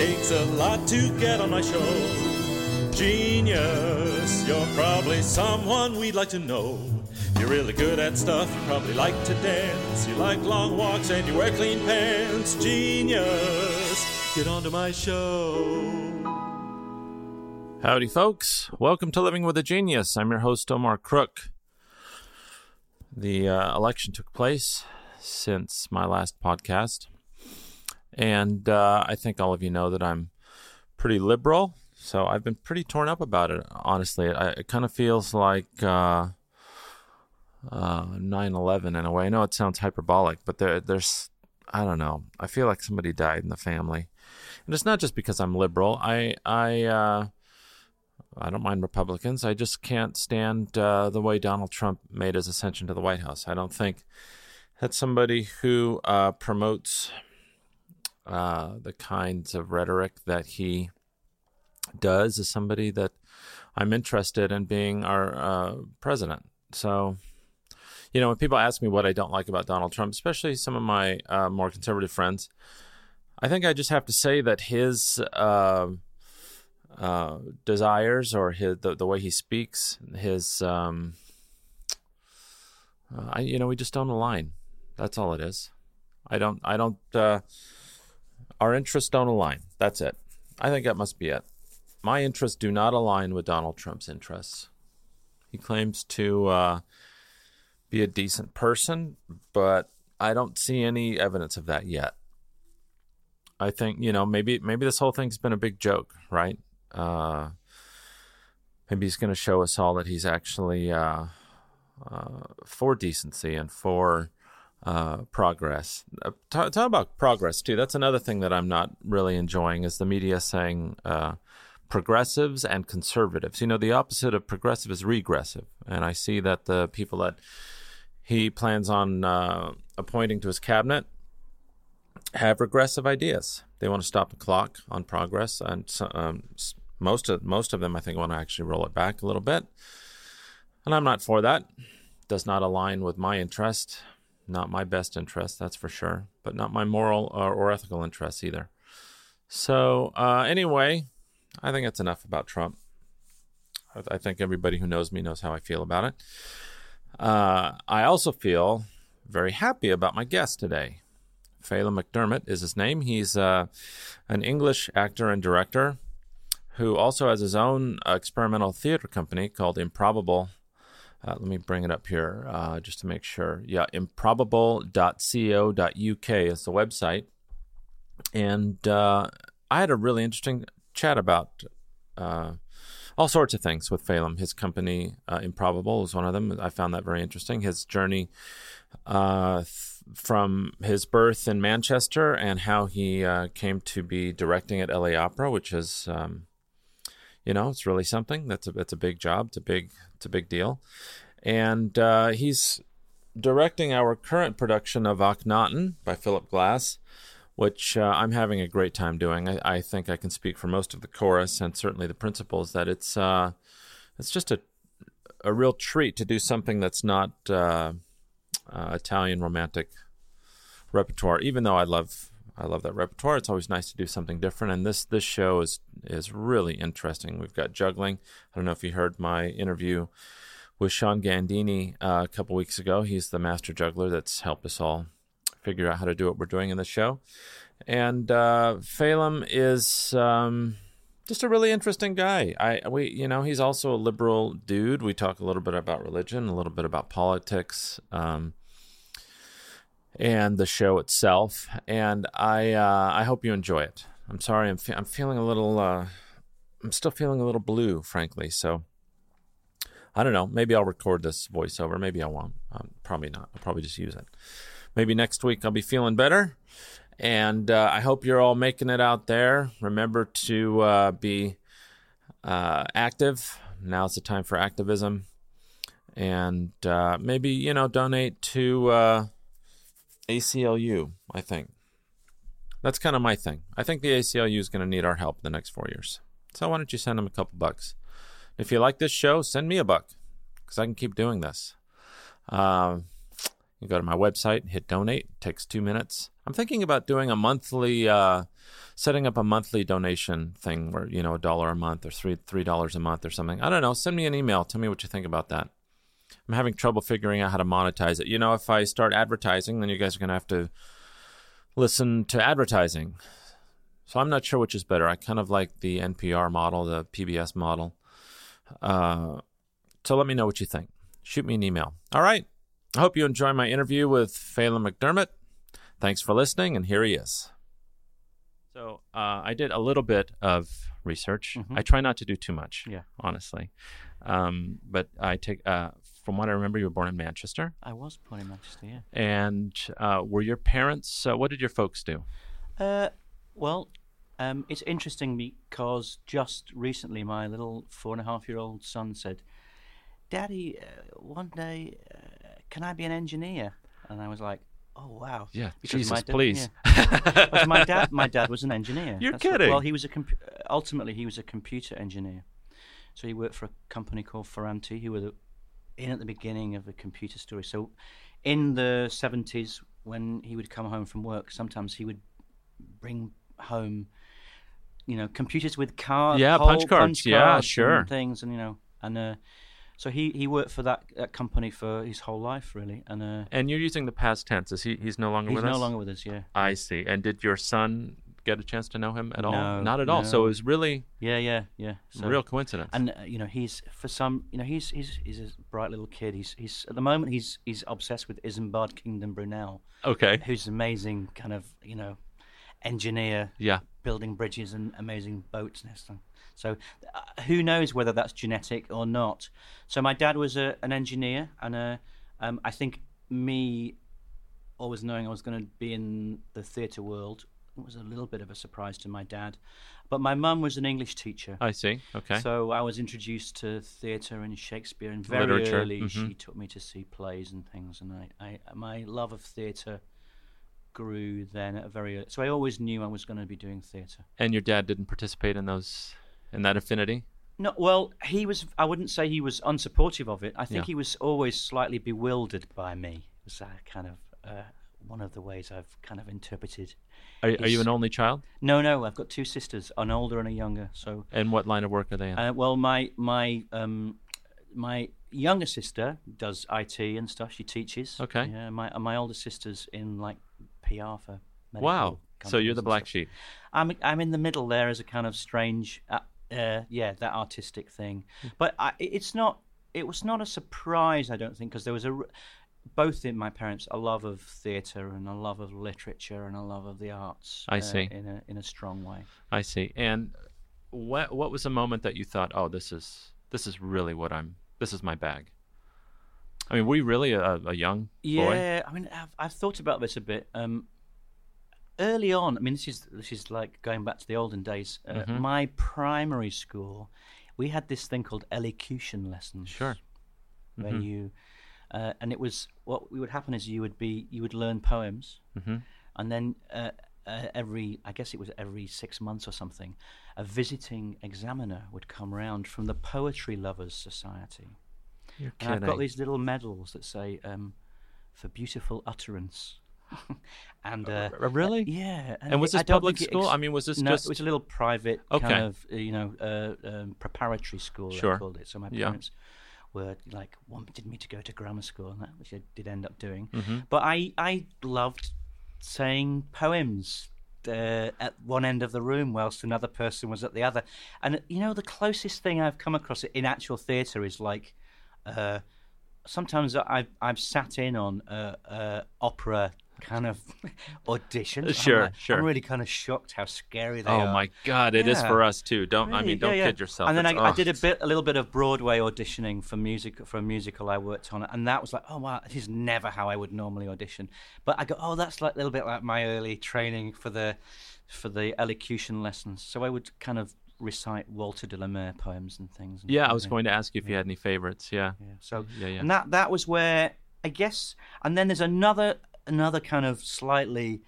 takes a lot to get on my show. Genius, you're probably someone we'd like to know. You're really good at stuff, you probably like to dance. You like long walks and you wear clean pants. Genius, get onto my show. Howdy, folks. Welcome to Living with a Genius. I'm your host, Omar Crook. The uh, election took place since my last podcast. And uh, I think all of you know that I'm pretty liberal. So I've been pretty torn up about it, honestly. It, it kind of feels like uh, uh, 9 11 in a way. I know it sounds hyperbolic, but there, there's, I don't know. I feel like somebody died in the family. And it's not just because I'm liberal. I, I, uh, I don't mind Republicans. I just can't stand uh, the way Donald Trump made his ascension to the White House. I don't think that somebody who uh, promotes uh, the kinds of rhetoric that he does is somebody that I'm interested in being our uh, president. So, you know, when people ask me what I don't like about Donald Trump, especially some of my uh, more conservative friends, I think I just have to say that his uh, uh, desires or his the, the, way he speaks, his um, uh, I, you know, we just don't align. That's all it is. I don't. I don't. Uh, our interests don't align. That's it. I think that must be it. My interests do not align with Donald Trump's interests. He claims to uh, be a decent person, but I don't see any evidence of that yet. I think you know maybe maybe this whole thing's been a big joke, right? Uh, maybe he's going to show us all that he's actually uh, uh, for decency and for uh, progress. Uh, talk, talk, about progress too. That's another thing that I'm not really enjoying is the media saying uh, progressives and conservatives. You know, the opposite of progressive is regressive, and I see that the people that he plans on uh, appointing to his cabinet have regressive ideas. They want to stop the clock on progress, and um, most of most of them, I think, want to actually roll it back a little bit. And I'm not for that. Does not align with my interest not my best interest, that's for sure, but not my moral or, or ethical interests either. So, uh, anyway, I think that's enough about Trump. I, I, think everybody who knows me knows how I feel about it. Uh, I also feel very happy about my guest today. Phelim McDermott is his name. He's uh, an English actor and director who also has his own experimental theater company called Improbable uh, let me bring it up here uh, just to make sure. Yeah, improbable.co.uk is the website. And uh, I had a really interesting chat about uh, all sorts of things with Phelim. His company, uh, Improbable, was one of them. I found that very interesting. His journey uh, th- from his birth in Manchester and how he came to be directing at LA Opera, which is. Um, you know, it's really something. That's a it's a big job. It's a big it's a big deal, and uh, he's directing our current production of Akhenaten by Philip Glass, which uh, I'm having a great time doing. I, I, think I can speak for most of the chorus and certainly the principals that it's uh, it's just a a real treat to do something that's not uh, uh, Italian romantic repertoire. Even though I love I love that repertoire. It's always nice to do something different, and this this show is is really interesting. We've got juggling. I don't know if you heard my interview with Sean Gandini uh, a couple weeks ago. He's the master juggler that's helped us all figure out how to do what we're doing in the show. And uh, Phelim is um, just a really interesting guy. I we you know he's also a liberal dude. We talk a little bit about religion, a little bit about politics. Um, and the show itself. And I uh, I hope you enjoy it. I'm sorry, I'm fe- I'm feeling a little uh, I'm still feeling a little blue, frankly. So I don't know. Maybe I'll record this voiceover. Maybe I won't. Um, probably not. I'll probably just use it. Maybe next week I'll be feeling better. And uh, I hope you're all making it out there. Remember to uh, be uh, active. Now's the time for activism. And uh, maybe, you know, donate to uh, ACLU, I think. That's kind of my thing. I think the ACLU is going to need our help in the next four years. So why don't you send them a couple bucks? If you like this show, send me a buck because I can keep doing this. Uh, you go to my website, hit donate. It takes two minutes. I'm thinking about doing a monthly, uh, setting up a monthly donation thing where you know a dollar a month or three three dollars a month or something. I don't know. Send me an email. Tell me what you think about that. I'm having trouble figuring out how to monetize it. You know, if I start advertising, then you guys are going to have to listen to advertising. So I'm not sure which is better. I kind of like the NPR model, the PBS model. Uh, so let me know what you think. Shoot me an email. All right. I hope you enjoy my interview with Phelim McDermott. Thanks for listening, and here he is. So uh, I did a little bit of research. Mhm. I try not to do too much, Yeah. honestly. Um, but I take, uh, from what I remember, you were born in Manchester. I was born in Manchester, yeah. And uh, were your parents, uh, what did your folks do? Uh, well, um, it's interesting because just recently my little four and a half year old son said, Daddy, uh, one day, uh, can I be an engineer? And I was like, oh, wow. Yeah, Because Jesus, my dad- please. yeah. My dad, my dad was an engineer. You're what- kidding. well, he was a compu- ultimately he was a computer engineer. So he worked for a company called Ferranti, who were the, in at the beginning of the computer story. So, in the seventies, when he would come home from work, sometimes he would bring home, you know, computers with cards, Yeah, punch cards. Yeah, cards sure. and things, and you know, and uh, so he he worked for that, that company for his whole life, really, and uh, And you're using the past tense. Is he? He's no longer he's with no us. longer with us. Yeah, I see. And did your son get a chance to know him at all? No, Not at all. So it was really yeah, yeah, yeah. So- real coincidence. and uh, you know he's for some you know he's he's he's a bright little kid he's he's at the moment he's he's obsessed with isambard kingdom brunel okay. who's amazing kind of you know engineer Yeah. building bridges and amazing boats and everything so uh, who knows whether that's genetic or not so my dad was a, an engineer and uh, um, i think me always knowing i was going to be in the theatre world was a little bit of a surprise to my dad but my mum was an english teacher I see. Okay. so I was introduced to theatre and Shakespeare, and very Literature, early mhm. she took me to see plays and things. And I, I my love of theatre grew then at a very early. So I always knew I was going to be doing theatre. and your dad didn't participate in those in that affinity? No, well, he was. I wouldn't say he was unsupportive of it. I think Yeah. he was always slightly bewildered by me. It was uh, kind of uh, one of the ways I've kind of interpreted. Are, are you an only child? No, no, I've got two sisters, an older and a younger. So And what line of work are they in? Uh, well, my my um, my younger sister does IT and stuff. She teaches. Okay. Yeah. My my older sister's in like PR for. wow. So you're the black sheep. I'm I'm in the middle there as a kind of strange. Uh, uh, yeah, that artistic thing. Hmm. But I, it's not. It was not a surprise, I don't think, because there was a. Both in my parents, a love of theatre and a love of literature and a love of the arts. I uh, see. In a in a strong way. I see. And what what was the moment that you thought, "Oh, this is this is really what I'm this is my bag." I mean, were you really a, a young boy? Yeah, I mean, I've, I've thought about this a bit. Um, early on, I mean, this is this is like going back to the olden days. Uh, Mm-hmm. My primary school, we had this thing called elocution lessons. Sure. where Mm-hmm. you, uh, and it was what would happen is you would be you would learn poems, Mm-hmm. and then. Uh, uh, every, I guess it was every six months or something, a visiting examiner would come round from the Poetry Lovers Society. You're And I've got these little medals that say um, "for beautiful utterance," and uh, R- really? yeah. And was this public school? ex- I mean, was this no, just it was a little private Okay. kind of uh, you know uh, um, preparatory school. Sure. I called it. So my Yeah. Were like wanted me to go to grammar school, and that which I did end up doing. Mm-hmm. But I I loved saying poems. Uh, at one end of the room, whilst another person was at the other, and you know the closest thing I've come across in actual theatre is like uh, sometimes I've I've sat in on uh, uh, opera kind of auditions. Uh, I'm Sure, like- sure. I'm really kind of shocked how scary they Oh are. Oh my God! It is Yeah. for us too. Don't I mean? Don't Yeah, yeah. kid yourself. And then I, It's- I oh, did a bit, a little bit of Broadway auditioning for music for a musical I worked on, and that was like, oh wow, this is never how I would normally audition. But I go, oh, that's like a little bit like my early training for the for the elocution lessons. So I would kind of recite Walter de la Mare poems and things. and Yeah, I was going to ask you if you had any favorites. Yeah. Yeah. So Yeah, yeah. and that that was where I guess, and then there's another another kind of slightly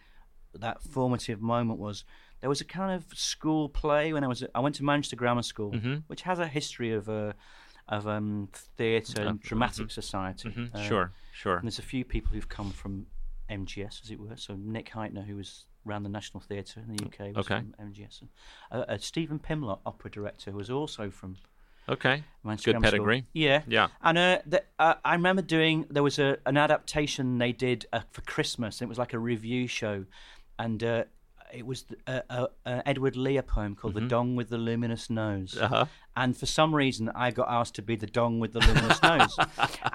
that formative moment was there was a kind of school play when I was I went to Manchester Grammar School, Mm-hmm. which has a history of uh, of um, theatre and Uh, dramatic society. Mhm. Uh, sure, sure. And there's a few people who've come from MGS, as it were. So Nick Hytner, who was around the National Theatre in the UK, was Okay. from MGS. And, uh, uh, Stephen Pimlott, opera director, who was also from Okay. Manchester Good Grammar School. pedigree. Yeah, Yeah. And uh, the, uh, I remember doing there was a an adaptation they did uh, for Christmas. It was like a review show, and uh, it was a, a, a Edward Lear poem called "The Dong with the Luminous Nose." Mm-hmm. Uh-huh. And for some reason, I got asked to be the dong with the luminous nose.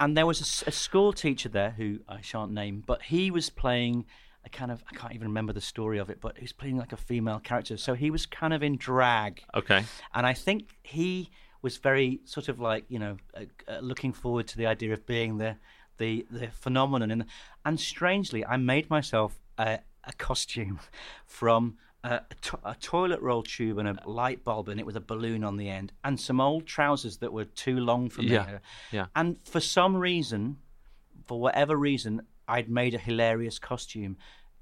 And there was a school teacher there who I shan't name, but he was playing a kind of I can't even remember the story of it, but he was playing like a female character. So he was kind of in drag Okay. and I think he was very sort of like you know uh, uh, looking forward to the idea of being the the the phenomenon. And and strangely I made myself a, a costume from a, a, to- a toilet roll tube and a light bulb and it with a balloon on the end and some old trousers that were too long for me. Yeah, yeah. and for some reason for whatever reason I'd made a hilarious costume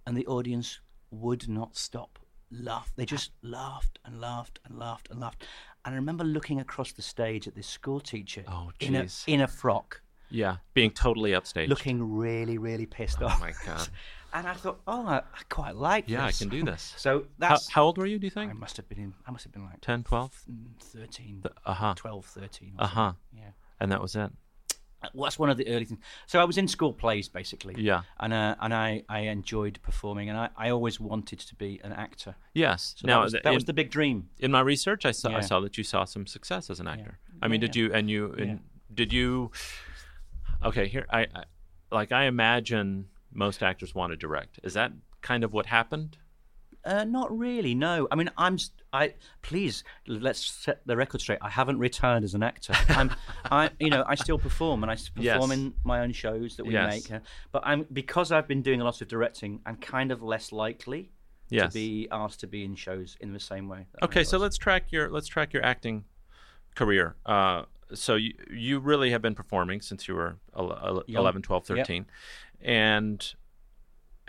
and the audience would not stop laugh they just laughed and laughed and laughed and laughed and I remember looking across the stage at this school teacher Oh, in a in a frock Yeah. Being totally upstaged. looking really really pissed Oh off my god. and I thought oh I, I quite like this. Yeah, I can do this. so that's how old were you? Do you think? I must have been in I must have been like 10, 12? mm, 13 Uh huh. 12 13 or Uh huh. something. yeah And that was it. Well, that's one of the early things. So I was in school plays basically. Yeah. And uh, and I, I enjoyed performing, and I, I always wanted to be an actor. Yes. So now that was, that in, was the big dream. in my research, I saw I saw that you saw some success as an actor. I mean, Yeah, did you and you and Yeah. did you? Okay, here I, I like I imagine most actors want to direct. Is that kind of what happened? Uh, not really. No. I mean, I'm. I please let's set the record straight. I haven't retired as an actor. I'm. I you know I still perform and I s- Yes. perform in my own shows that we Yes. make. But I'm because I've been doing a lot of directing. I'm kind of less likely Yes. to be asked to be in shows in the same way. Okay, so let's track your let's track your acting career. Uh, so you you really have been performing since you were el- el- 11, 12, Yep. 13. And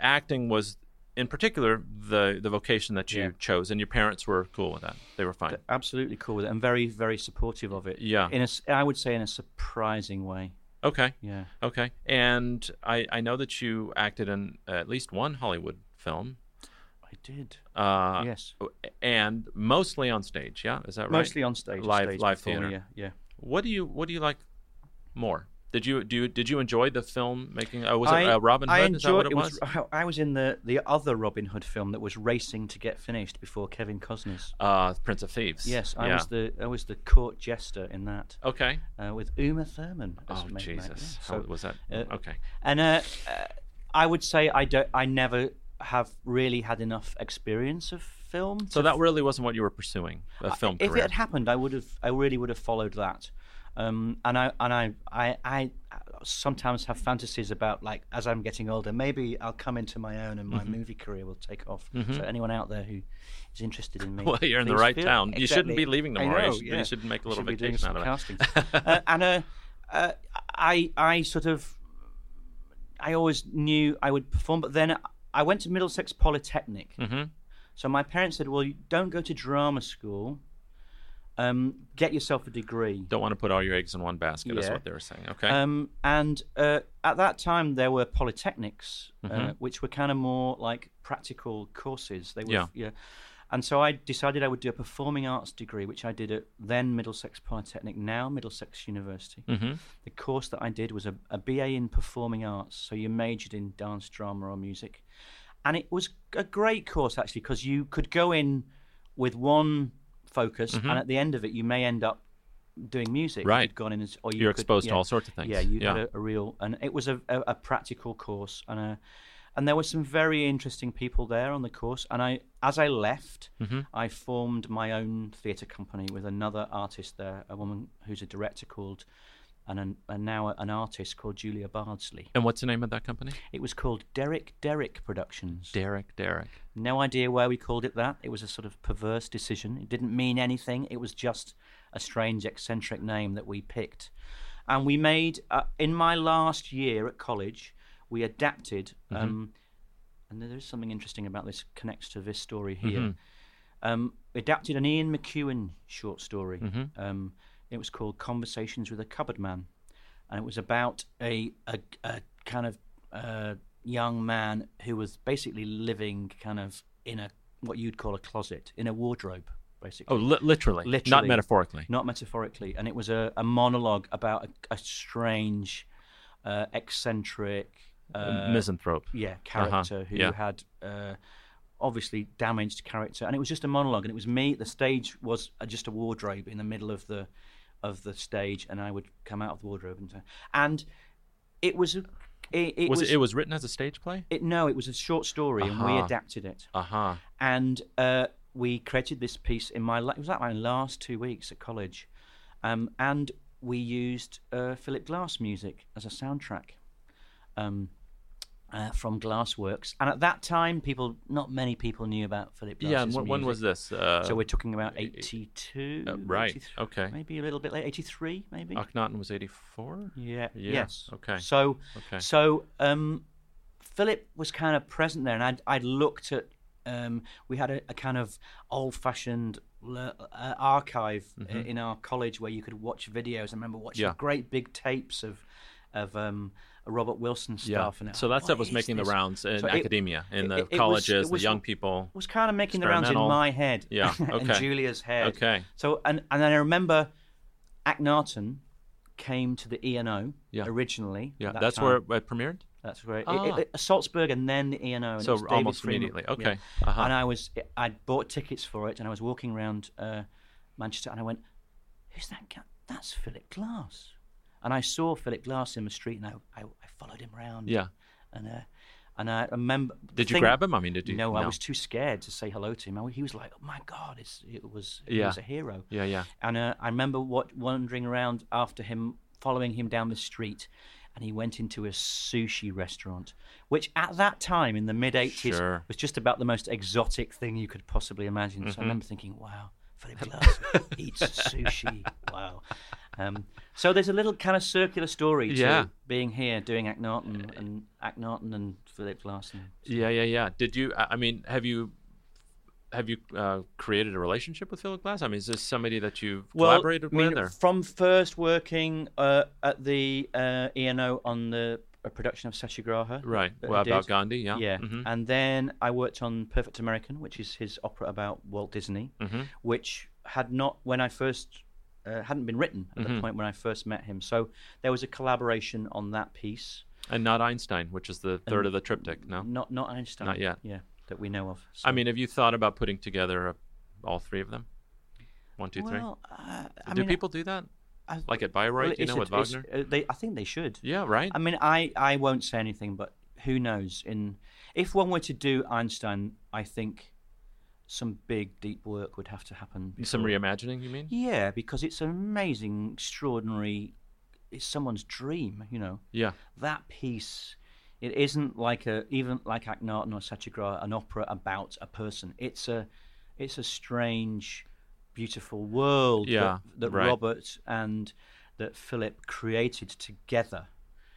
acting was in particular the the vocation that you Yeah. chose and your parents were cool with that. They were fine. absolutely cool with it and very very supportive of it. Yeah. In a, I would say in a surprising way. Okay. Yeah. Okay. And I I know that you acted in at least one Hollywood film. I did. Uh, yes. And mostly on stage, yeah? Is that right? Mostly on stage. Live- stage live performer, theater. Yeah. Yeah. What do you What do you like more? Did you do you, Did you enjoy the film making? Oh, was I, it uh, Robin Hood? I Is that what enjoyed. it was? was. I was in the the other Robin Hood film that was racing to get finished before Kevin Costner's. Uh, Prince of Thieves. Yes, I yeah. was the I was the court jester in that Okay. uh, with Uma Thurman. Oh Jesus! How So, was that? uh, okay. and uh, uh, I would say I don't. I never have really had enough experience of film. So that really wasn't what you were pursuing, a film if career. it had happened, I would have. I really would have followed that. Um, and I and I, I I sometimes have fantasies about like as I'm getting older, maybe I'll come into my own and my Mm-hmm. movie career will take off. So anyone out there who is interested in me, Well, you're in the right town. You shouldn't be leaving tomorrow. You know, should- you yeah. should make a little should vacation out of it. uh, and uh, uh, I I sort of I always knew I would perform, but then I went to Middlesex Polytechnic. Mm-hmm. So my parents said, "Well, you don't go to drama school. Um, get yourself a degree." Don't want to put all your eggs in one basket. Is what they were saying. Okay. Um, and uh, at that time, there were polytechnics, uh, Mhm. which were kind of more like practical courses. They were, Yeah. And so I decided I would do a performing arts degree, which I did at then Middlesex Polytechnic, now Middlesex University. mm-hmm. The course that I did was a, a BA in performing arts, so you majored in dance, drama, or music, and it was a great course actually because you could go in with one focus, Mhm. and at the end of it, you may end up doing music. Right. You'd gone in or you You're could- exposed yeah. to all sorts of things. Yeah, you yeah. had a, a real, and it was a, a, a practical course, and a, and there were some very interesting people there on the course. And I, as I left, Mhm. I formed my own theatre company with another artist there, a woman who's a director called, and, an, and now an artist called Julia Bardsley. And what's the name of that company? It was called Derek Derrick Productions. Derek. Derek. No idea why we called it that. It was a sort of perverse decision. It didn't mean anything. It was just a strange, eccentric name that we picked. And we made, uh, in my last year at college, we adapted, um, and there is something interesting about this, connects to this story here. Um, adapted an Ian McEwan short story. Um, it was called Conversations with a Cupboard Man. And it was about a, a, a kind of uh, young man who was basically living kind of in a what you'd call a closet, in a wardrobe, basically. Oh, li- literally, not metaphorically. Not metaphorically. And it was a, a monologue about a, a strange, uh, eccentric, uh, Misanthrope. yeah, character who yeah. had uh, obviously damaged character, and it was just a monologue, and it was me. The stage was uh, just a wardrobe in the middle of the of the stage, and I would come out of the wardrobe and and it was a- it, it was, was it, it was written as a stage play? it- no, it was a short story, and we adapted it, Uh huh. and uh, we created this piece in my it was like my last two weeks at college, um, and we used uh, Philip Glass music as a soundtrack. Um, uh, from Glassworks, and at that time, people not many people knew about Philip Glass's Yeah. And when, when was this? Uh, So we're talking about eighty-two, uh, right, 83 okay. maybe a little bit late, eighty-three, maybe. Akhenaten was eighty four. Yeah. Yeah, Yes. okay, So, okay. so um, Philip was kind of present there, and I'd, I'd looked at. Um, we had a, a kind of old-fashioned le- uh, archive i- in our college where you could watch videos. I remember watching Mm-hmm. Yeah. great big tapes of of um, Robert Wilson Yeah. stuff. And So that stuff was making this? the rounds in So it- academia, in the it was- colleges, it was- the young people. was kind of making the rounds in my head. Yeah, and. Julia's head. Okay. So and and then I remember Akhenaten came to the ENO Yeah. originally. Yeah, that that's time. where it premiered. That's right. Ah. It, it, Salzburg and then the ENO. And So it was almost Freeman. immediately. Yeah. Okay. Uh-huh. And I was, I'd bought tickets for it, and I was walking around uh, Manchester, and I went, "Who's that guy? That's Philip Glass." And I saw Philip Glass in the street, and I, I, I followed him around. Yeah. And uh, and I remember. Did you thing- grab him? I mean, did you? No, I was too scared to say hello to him. I, he was like, "Oh my God, it's, it was he Yeah. was a hero." Yeah, yeah. And uh, I remember what wandering around after him, following him down the street, and he went into a sushi restaurant, which at that time in the mid '80s Sure. was just about the most exotic thing you could possibly imagine. Mm-hmm. So I remember thinking, "Wow, Philip Glass eats sushi! Wow." Um, so there's a little kind of circular story to Yeah. being here, doing Akhenaten and Akhenaten and Philip Glass. Yeah, yeah, yeah. Did you? I mean, have you? Have you uh, created a relationship with Philip Glass? I mean, is this somebody that you've collaborated I mean, with? Or? From first working uh, at the uh, ENO on the production of Satyagraha. Right. Well, about. Gandhi, yeah. Yeah. Mhm. And then I worked on Perfect American, which is his opera about Walt Disney, Mm-hmm. which had not, when I first, uh, hadn't been written at Mm-hmm. the point when I first met him. So there was a collaboration on that piece. And not Einstein, which is the third of the triptych. No. Not not Einstein. Not yet. Yeah, that we know of. I mean, have you thought about putting together uh, all three of them? One, two, three. well, uh, I do mean, people do that? I- Like at Bayreuth, well, you know, a- with Wagner? uh, they, I think they should. Yeah, right. I mean, I, I won't say anything, but who knows? In if one were to do Einstein, I think some big, deep work would have to happen. Some reimagining, you mean? Yeah, because it's an amazing, extraordinary. It's someone's dream, you know. Yeah. That piece, it isn't like a even like Akhenaten or Satyagraha, an opera about a person. It's a, it's a strange, beautiful world Yeah, that, that right. Robert and that Philip created together.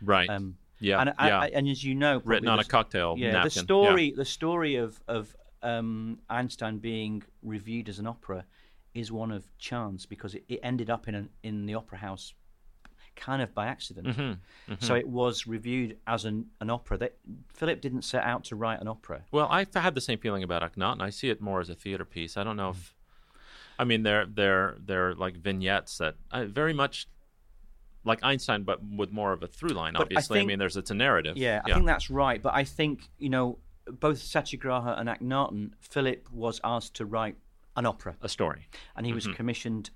Right. Um, yeah. and, yeah. I, and as you know, Written on a cocktail yeah, napkin. the story, the story of of um, Einstein being reviewed as an opera is one of chance because it, it ended up in an, in the opera house kind of by accident. Mm-hmm, So it was reviewed as an, an opera. That Philip didn't set out to write an opera. Well, I've had the same feeling about Akhenaten. I see it more as a theater piece. I don't Mm. know if, I mean, they're they're they're like vignettes that I very much like Einstein, but with more of a through line. But I Obviously, I, think- mean, there's it's a narrative. Yeah, I think that's right. But I think you know both Satyagraha and Akhenaten, Philip was asked to write an opera. a story. and he was Mm-hmm. commissioned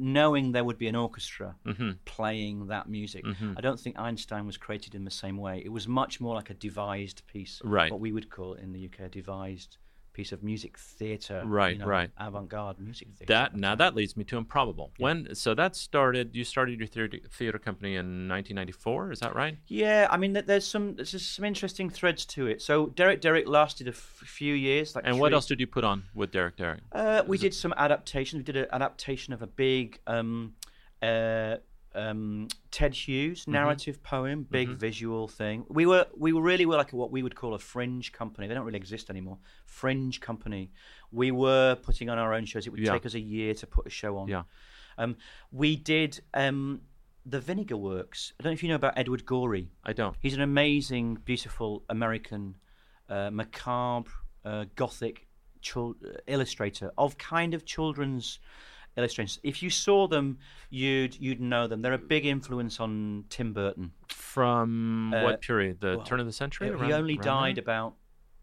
knowing there would be an orchestra playing that music. Mm-hmm. I don't think Einstein was created in the same way. It was much more like a devised piece, Right. What we would call in the UK a devised piece of music theatre, Right, you know, right. avant-garde music theatre. That now that leads me to improbable. When so that started, you started your theater, theater company in 1994. Is that right? Yeah, I mean, there's some there's some interesting threads to it. So Derek Derek lasted a f- few years. Like And what else did you put on with Derek Derek? Uh, we did some adaptations. We did an adaptation of a big um, uh, um, Ted Hughes Mm-hmm. narrative poem, big visual thing. We were we were really were like what we would call a fringe company. They don't really exist anymore. Fringe company. We were putting on our own shows. It would Yeah. take us a year to put a show on. Yeah. Um, we did um, the Vinegar Works. I don't know if you know about Edward Gorey. I don't. He's an amazing, beautiful American, uh, macabre, uh, gothic chil- uh, illustrator of kind of children's illustrations. If you saw them, you'd you'd know them. They're a big influence on Tim Burton. From Uh, what period? The well, turn of the century? He Around- only around died there? about,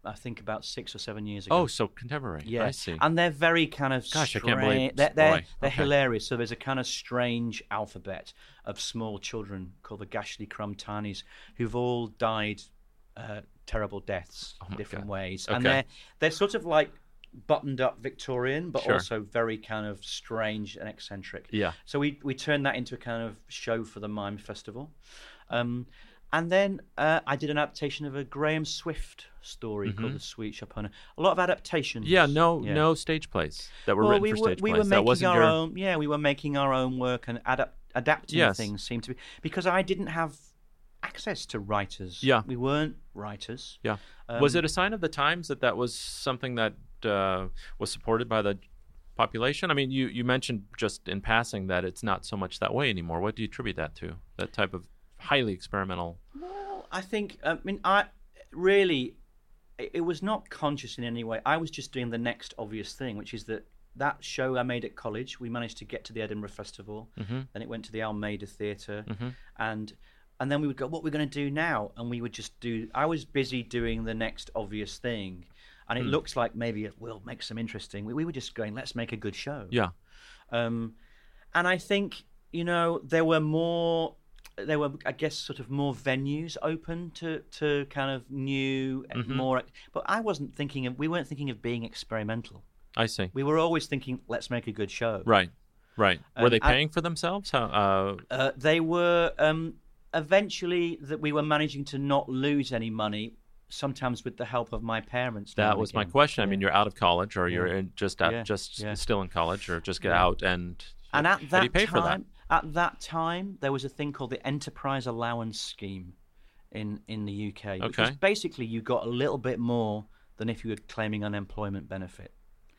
I think, about six or seven years ago. Oh, so contemporary. Yeah, I see. and they're very kind of Gosh, I can't believe- they're they're, boy, they're okay. hilarious. So there's a kind of strange alphabet of small children called the Gashlycrumb who've all died uh, terrible deaths in Oh my different God. ways, Okay. and they're they're sort of like buttoned up Victorian, but Sure. also very kind of strange and eccentric. Yeah. So we we turned that into a kind of show for the Mime Festival. Um, and then uh, I did an adaptation of a Graham Swift story called The Sweet Shop Owner. A lot of adaptations. Mm-hmm. yeah, no, Yeah. no stage plays that were Well, written we for were stage we plays. were that making our your. own. Yeah, we were making our own work and adapt, adapting Yes. things. Seemed to be because I didn't have access to writers. Yeah. we weren't writers. Yeah. was Um, it a sign of the times that that was something that uh, was supported by the population? I mean, you, you mentioned just in passing that it's not so much that way anymore. What do you attribute that to? That type of highly experimental. Well, I think. I mean, I really, it, it was not conscious in any way. I was just doing the next obvious thing, which is that that show I made at college, we managed to get to the Edinburgh Festival, Mm-hmm. then it went to the Almeida Theatre, and and then we would go, what we're going to do now, and we would just do. I was busy doing the next obvious thing, and it Hmm. looks like maybe it will make some interesting. We, we were just going, let's make a good show. Yeah. Um, and I think you know there were more, there were I guess sort of more venues open to to kind of new, Mm-hmm. more. But I wasn't thinking of. We weren't thinking of being experimental. I see. We were always thinking, let's make a good show. Right. Right. Were Um, they I- paying for themselves? How, uh, Uh, they were um, eventually that we were managing to not lose any money. Sometimes with the help of my parents. that was my question. I mean, you're out of college, or you're in just at, Yeah. just Yeah. still in college, or just get Yeah. out and. And at that do you pay time, for that? at that time, there was a thing called the Enterprise Allowance Scheme in in the UK, which Okay. basically you got a little bit more than if you were claiming unemployment benefit.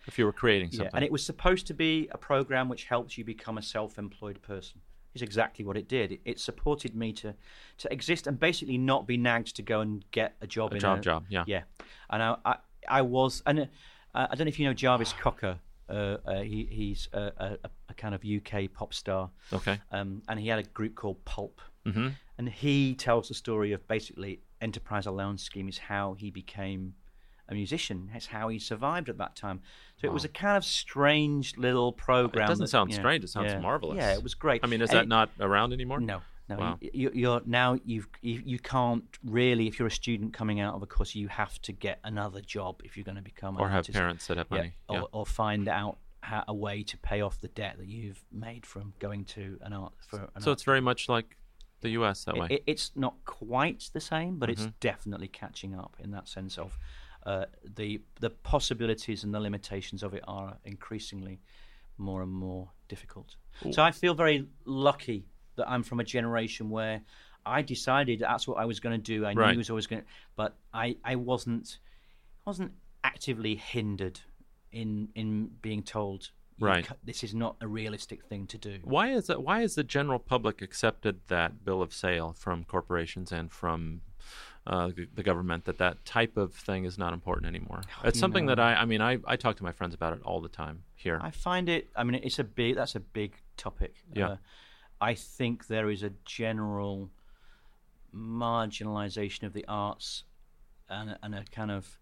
If you were creating Yeah, something. and it was supposed to be a program which helps you become a self-employed person. Is exactly what it did. It, it supported me to to exist and basically not be nagged to go and get a job. A in job job, yeah. yeah. And I I, I was and uh, I don't know if you know Jarvis Cocker. Uh, uh, he, he's a, a, a kind of UK pop star, okay. um, and he had a group called Pulp. hmm And he tells the story of basically Enterprise Allowance Scheme is how he became a musician. That's how he survived at that time. So it was a kind of strange little program. It doesn't that- sound yeah, strange. It sounds yeah. marvelous. Yeah, it was great. I mean, is And that it- not around anymore? No, no. Wow. You, you're now you've you, you can't really if you're a student coming out of a course you have to get another job if you're going to become Or have artist. parents that have Yeah, money. or, Yeah. or find out how, a way to pay off the debt that you've made from going to an art for an So art it's very much like the U.S. that way. it, it's not quite the same, but Mm-hmm. it's definitely catching up in that sense of uh, the the possibilities and the limitations of it are increasingly more and more difficult. So I feel very lucky that I'm from a generation where I decided that's what I was going to do. I knew Right. I was always going to, but I, I wasn't wasn't actively hindered in in being told Right. this is not a realistic thing to do. Why is that? Why has the general public accepted that bill of sale from corporations and from uh, the, the government that that type of thing is not important anymore? It's something know- that I, I mean, I, I talk to my friends about it all the time here. I find it. I mean, it's a big. That's a big topic. Yeah. Uh, I think there is a general marginalisation of the arts, and a, and a kind of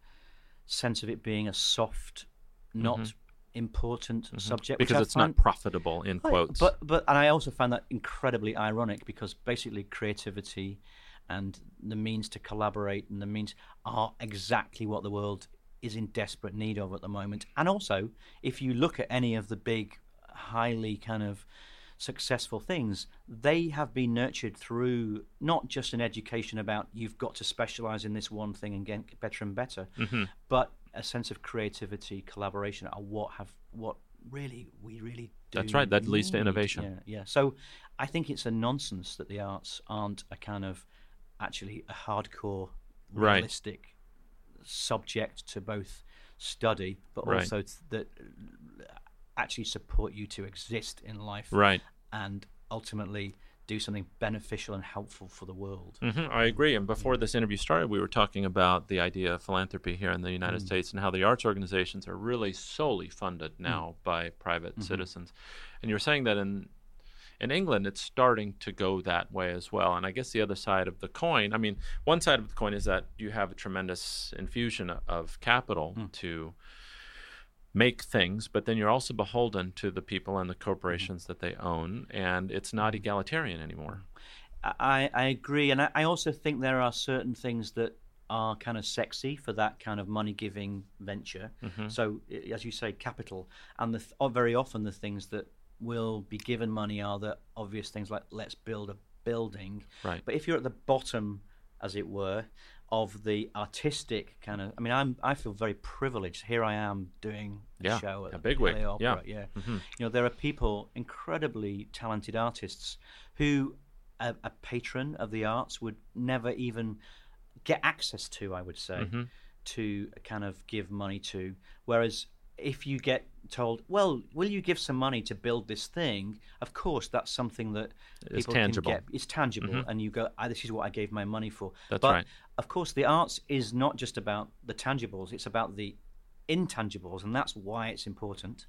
sense of it being a soft, not important subject. which Mm-hmm. because it's find- not profitable in Right, quotes. But but and I also find that incredibly ironic because basically creativity and the means to collaborate and the means are exactly what the world is in desperate need of at the moment. And also, if you look at any of the big, highly kind of successful things, they have been nurtured through not just an education about you've got to specialize in this one thing and get better and better, mm-hmm. but a sense of creativity, collaboration are what have what really we really do. That's right, that leads to innovation. Yeah, yeah. So I think it's a nonsense that the arts aren't a kind of actually a hardcore Right. realistic subject to both study but Right. also th- that actually support you to exist in life right. and ultimately do something beneficial and helpful for the world. hmm I agree. And before this interview started, we were talking about the idea of philanthropy here in the United mm. States and how the arts organizations are really solely funded mm. now by private mm-hmm. citizens. And you were saying that in in England, it's starting to go that way as well. And I guess the other side of the coin, I mean, one side of the coin is that you have a tremendous infusion of capital to make things, but then you're also beholden to the people and the corporations that they own, and it's not egalitarian anymore. I, I agree, and I, I also think there are certain things that are kind of sexy for that kind of money giving venture. Mm-hmm. So, as you say, capital, and the th- very often the things that will be given money are the obvious things like let's build a building. Right. But if you're at the bottom, as it were, of the artistic kind of, I mean, I'm I feel very privileged. Here I am doing a Yeah, show at a the bigwig, LA yeah. Opera. Yeah. You know, there are people, incredibly talented artists, who a, a patron of the arts would never even get access to, I would say, Mm-hmm. to kind of give money to. Whereas if you get told, well, will you give some money to build this thing? Of course, that's something that It's people tangible. can get. It's tangible, and you go, ah, this is what I gave my money for. That's but, right. Of course, the arts is not just about the tangibles; it's about the intangibles, and that's why it's important.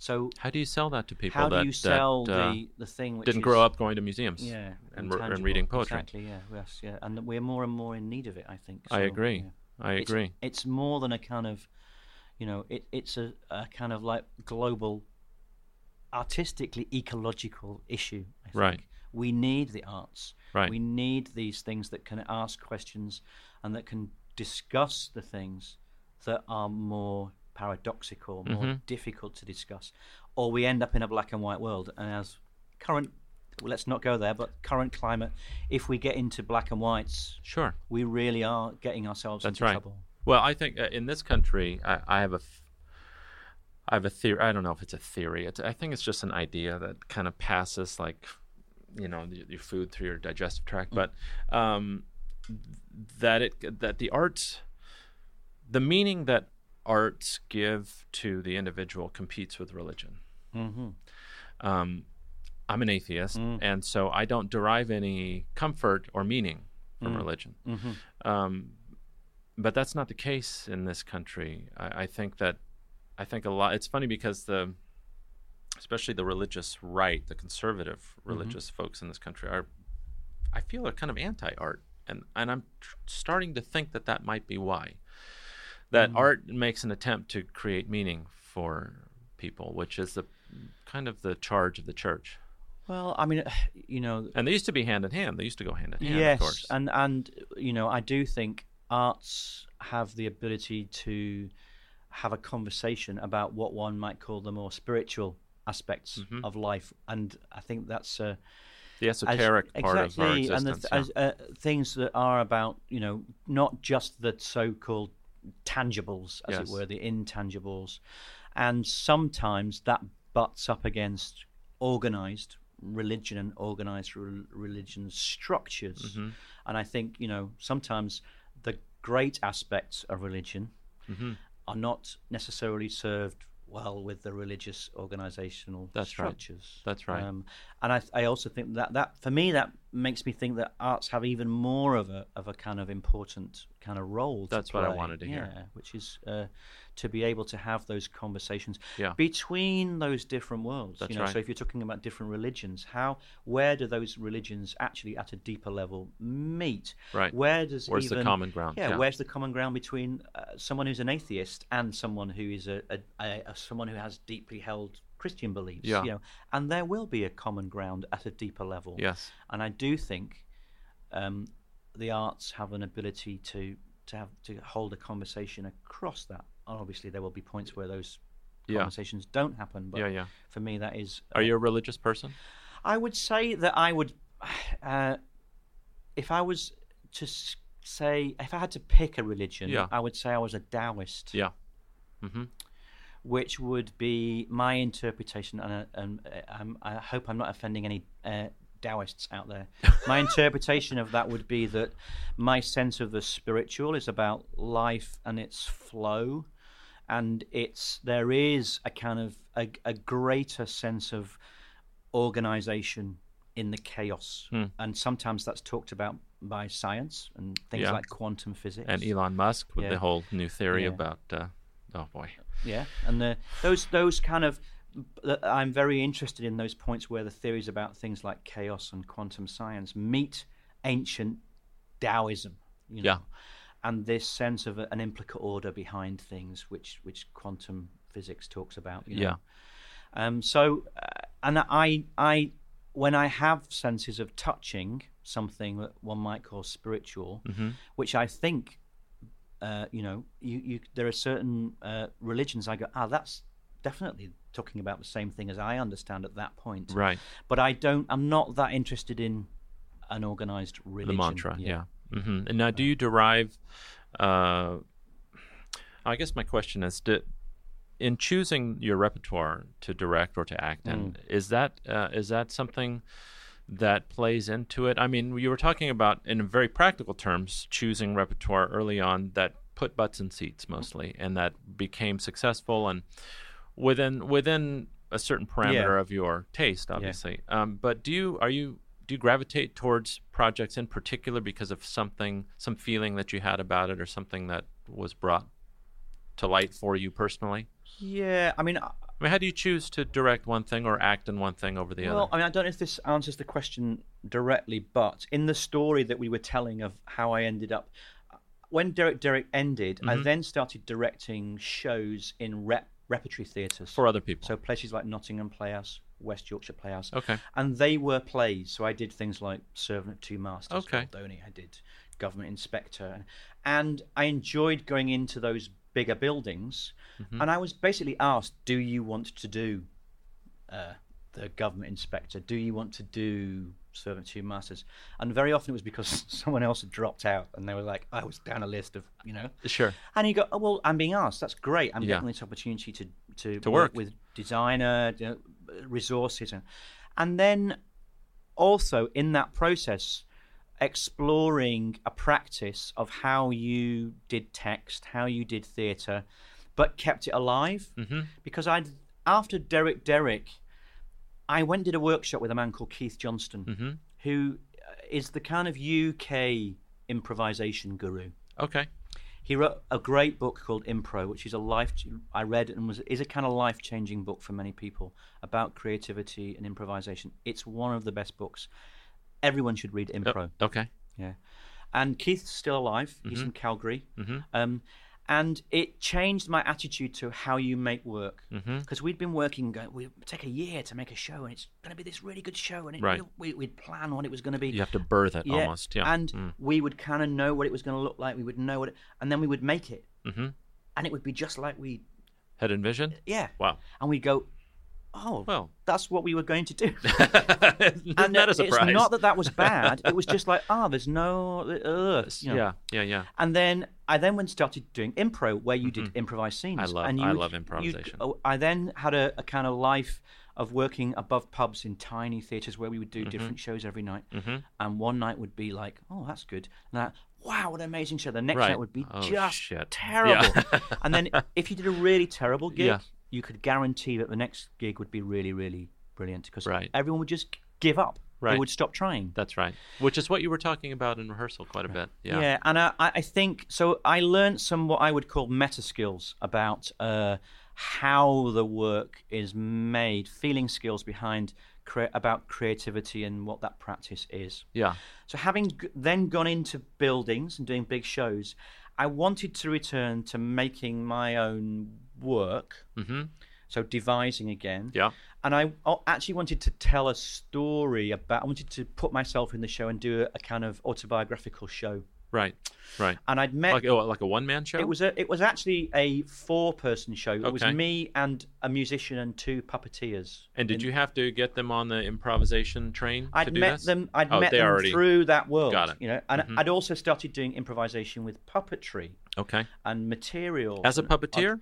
So, How do you sell that to people how that, do you sell that, uh, the the thing which didn't is, grow up going to museums yeah, and, re- and reading poetry? Exactly. Yeah. Yes. Yeah. And we're more and more in need of it. I think. I agree. yeah. I It's- agree. It's, more than a kind of, you know, it, it's a, a kind of like global, artistically ecological issue. I think. Right. We need the arts. Right. We need these things that can ask questions and that can discuss the things that are more paradoxical, more Mm-hmm. difficult to discuss, or we end up in a black and white world. And as current, well, let's not go there, but current climate, if we get into black and whites, Sure. we really are getting ourselves That's into right. trouble. Well, I think uh, in this country, I, I have a, I have a theory. I don't know if it's a theory. It's, I think it's just an idea that kind of passes like, you know, your food through your digestive tract. But um, that it that the arts, the meaning that arts give to the individual competes with religion. Mm-hmm. Um, I'm an atheist, and so I don't derive any comfort or meaning from religion. Mm-hmm. Um, but that's not the case in this country. I, I think that I think a lot. It's funny because the, especially the religious right, the conservative mm-hmm. religious folks in this country are, I feel, are kind of anti-art, and and I'm tr- starting to think that that might be why. That mm. art makes an attempt to create meaning for people, which is the kind of the charge of the church. Well, I mean, you know, And they used to be hand in hand. They used to go hand in hand, yes, of course. and and you know, I do think arts have the ability to have a conversation about what one might call the more spiritual aspects Mm-hmm. of life, and I think that's uh, the as- esoteric part exactly, of our and the th- yeah. as, uh, things that are about you know not just the so-called tangibles, as Yes. it were, the intangibles, and sometimes that butts up against organized religion and organized re- religion structures. Mm-hmm. And I think you know sometimes great aspects of religion Mm-hmm. are not necessarily served well with the religious organizational That's right. structures. That's right. Um, and I, I also think that that for me that makes me think that arts have even more of a of a kind of important kind of role. to That's what I wanted to hear. Yeah, which is uh, to be able to have those conversations Yeah. between those different worlds. That's you know, right. so if you're talking about different religions, how where do those religions actually at a deeper level meet? Right. Where does Where's the common ground? Yeah, Yeah. where's the common ground between uh, someone who's an atheist and someone who is a, a, a, a someone who has deeply held Christian beliefs? Yeah. You know, and there will be a common ground at a deeper level. Yes. And I do think um, the arts have an ability to to have to hold a conversation across that. And obviously, there will be points where those Yeah. conversations don't happen. But Yeah, yeah. for me, that is. Are uh, you a religious person? I would say that I would, uh, if I was to say, if I had to pick a religion, Yeah. I would say I was a Taoist, Yeah. Mm-hmm. Which would be my interpretation. And, uh, and uh, I hope I'm not offending any uh, Taoists out there. My interpretation of that would be that my sense of the spiritual is about life and its flow. And it's there is a kind of a, a greater sense of organization in the chaos, Hmm. and sometimes that's talked about by science and things Yeah. like quantum physics. And Elon Musk with Yeah. the whole new theory Yeah. about. Uh, oh boy. Yeah, and the, those those kind of I'm very interested in those points where the theories about things like chaos and quantum science meet ancient Taoism. You know, Yeah. and this sense of an implicate order behind things, which which quantum physics talks about. You know? Yeah. Um, so, uh, and I, I, when I have senses of touching something that one might call spiritual, Mm-hmm. which I think, uh, you know, you, you, there are certain uh, religions I go, ah, that's definitely talking about the same thing as I understand at that point. Right. But I don't, I'm not that interested in an organized religion. The mantra. Yeah. hmm And now, do you derive? Uh, I guess my question is: do, in choosing your repertoire to direct or to act in, Mm. is that uh, is that something that plays into it? I mean, you were talking about, in very practical terms, choosing repertoire early on that put butts in seats mostly, and that became successful and within within a certain parameter Yeah. of your taste, obviously. Um, but do you are you do you gravitate towards projects in particular because of something, some feeling that you had about it, or something that was brought to light for you personally? Yeah, I mean, I- I mean, how do you choose to direct one thing or act in one thing over the Well, other? Well, I mean, I don't know if this answers the question directly, but in the story that we were telling of how I ended up, when Derek Derek ended, I Mhm. then started directing shows in rep, repertory theatres. for other people. So places like Nottingham Playhouse, West Yorkshire Playhouse, okay. and they were plays. So I did things like Servant at Two Masters, Okay. Goldoni. I did Government Inspector, and I enjoyed going into those bigger buildings. Mhm. And I was basically asked, "Do you want to do uh, the Government Inspector? Do you want to do Two Masters?" And very often it was because someone else had dropped out, and they were like, "I was down a list of you know." Sure. And you go, oh, well, I'm being asked. That's great. I'm Yeah. getting this opportunity to to, To work. with designer you know, resources, and and then also in that process, exploring a practice of how you did text, how you did theatre, but kept it alive. hmm Because I, after Derek Derrick, I went and did a workshop with a man called Keith Johnstone, hmm who is the kind of UK improvisation guru. Okay. He wrote a great book called Impro, which is a life I read and was is a kind of life changing book for many people about creativity and improvisation. It's one of the best books. Everyone should read Oh, Impro. okay. Yeah, and Keith's still alive. He's in Calgary, hmm um, and it changed my attitude to how you make work. Because we'd been working, going, we take a year to make a show, and it's going to be this really good show, and it, Right. we, we'd plan what it was going to be. You have to birth it Yeah, almost. Yeah. And Mm. we would kind of know what it was going to look like. We would know what, it, and then we would make it, hmm and it would be just like we, Had envisioned. yeah. Wow. And we'd go, oh, Well, that's what we were going to do. and that a surprise? it's not that that was bad. it was just like, ah, there's no, uh, you know. Yeah. Yeah. Yeah. And then I then went started doing impro, where you did improvised scenes. Mm-hmm. I love- and you I love improvisation. oh, I then had a, a kind of life of working above pubs in tiny theatres where we would Mm-hmm. do different shows every night. hmm And one night would be like, oh, that's good. And that, wow, what an amazing show. The next Right. night would be Oh, just shit. terrible. Yeah. and then if you did a really terrible gig, Yeah. You could guarantee that the next gig would be really, really brilliant because Right. everyone would just give up. Right. They would stop trying. That's right. Which is what you were talking about in rehearsal quite a bit. Yeah. Yeah, and I, I think so. I learned some what I would call meta skills about uh, how the work is made, feeling skills behind crea- about creativity and what that practice is. Yeah. So, having g- then gone into buildings and doing big shows, I wanted to return to making my own work. hmm So, devising again. Yeah. And I actually wanted to tell a story about, I wanted to put myself in the show and do a, a kind of autobiographical show. Right. Right. And I'd met Like oh, like a one man show. it was a it was actually a four person show. It was me and a musician and two puppeteers. and did you have to get them on the improvisation train I'd do met this? them. I'd Oh, met them already- through that world. Got it. You know, and Mhm. I'd also started doing improvisation with puppetry Okay. and material. As a puppeteer,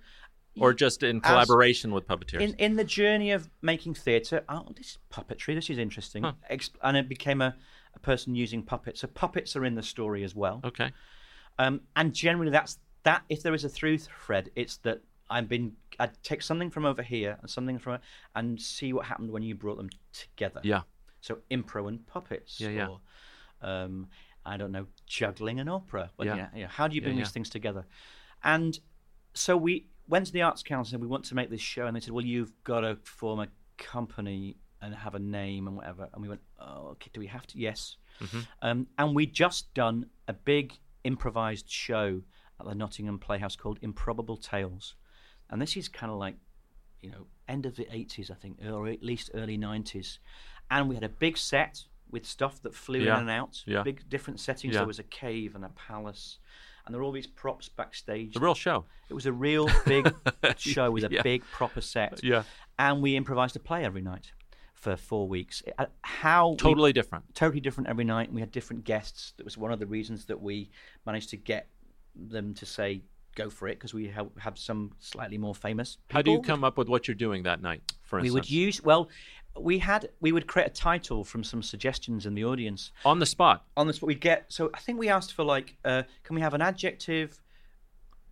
or just in As- collaboration with puppeteers? In in the journey of making theatre, oh, this is puppetry. This is interesting. Huh. And it became a, a person using puppets. So puppets are in the story as well. okay. Um, and generally, that's that. If there is a through thread, it's that I've been. I'd take something from over here and something from, and see what happened when you brought them together. Yeah. So impro and puppets. Yeah, yeah. Or, um, I don't know, juggling and opera. But, Yeah. yeah. yeah, how do you Yeah, bring yeah. these things together? And so we went to the Arts Council and we want to make this show, and they said, well, you've got to form a company and have a name and whatever. And we went, oh, okay, do we have to? Yes. Mm-hmm. Um, and we'd just done a big improvised show at the Nottingham Playhouse called Improbable Tales. And this is kind of like, you know, end of the 80s, I think, or at least early 90s. And we had a big set with stuff that flew Yeah. in and out, Yeah. big different settings. Yeah. There was a cave and a palace. And there were all these props backstage. The real show. It was a real big show with a Yeah. big proper set. Yeah. And we improvised a play every night for four weeks. Uh, How we- Totally different. totally different every night. And we had different guests. That was one of the reasons that we managed to get them to say go for it because we have, have some slightly more famous. How do you come up with what you're doing that night? For We would use well. We had we would create a title from some suggestions in the audience on the spot. on the spot. We'd get so I think we asked for like uh, can we have an adjective,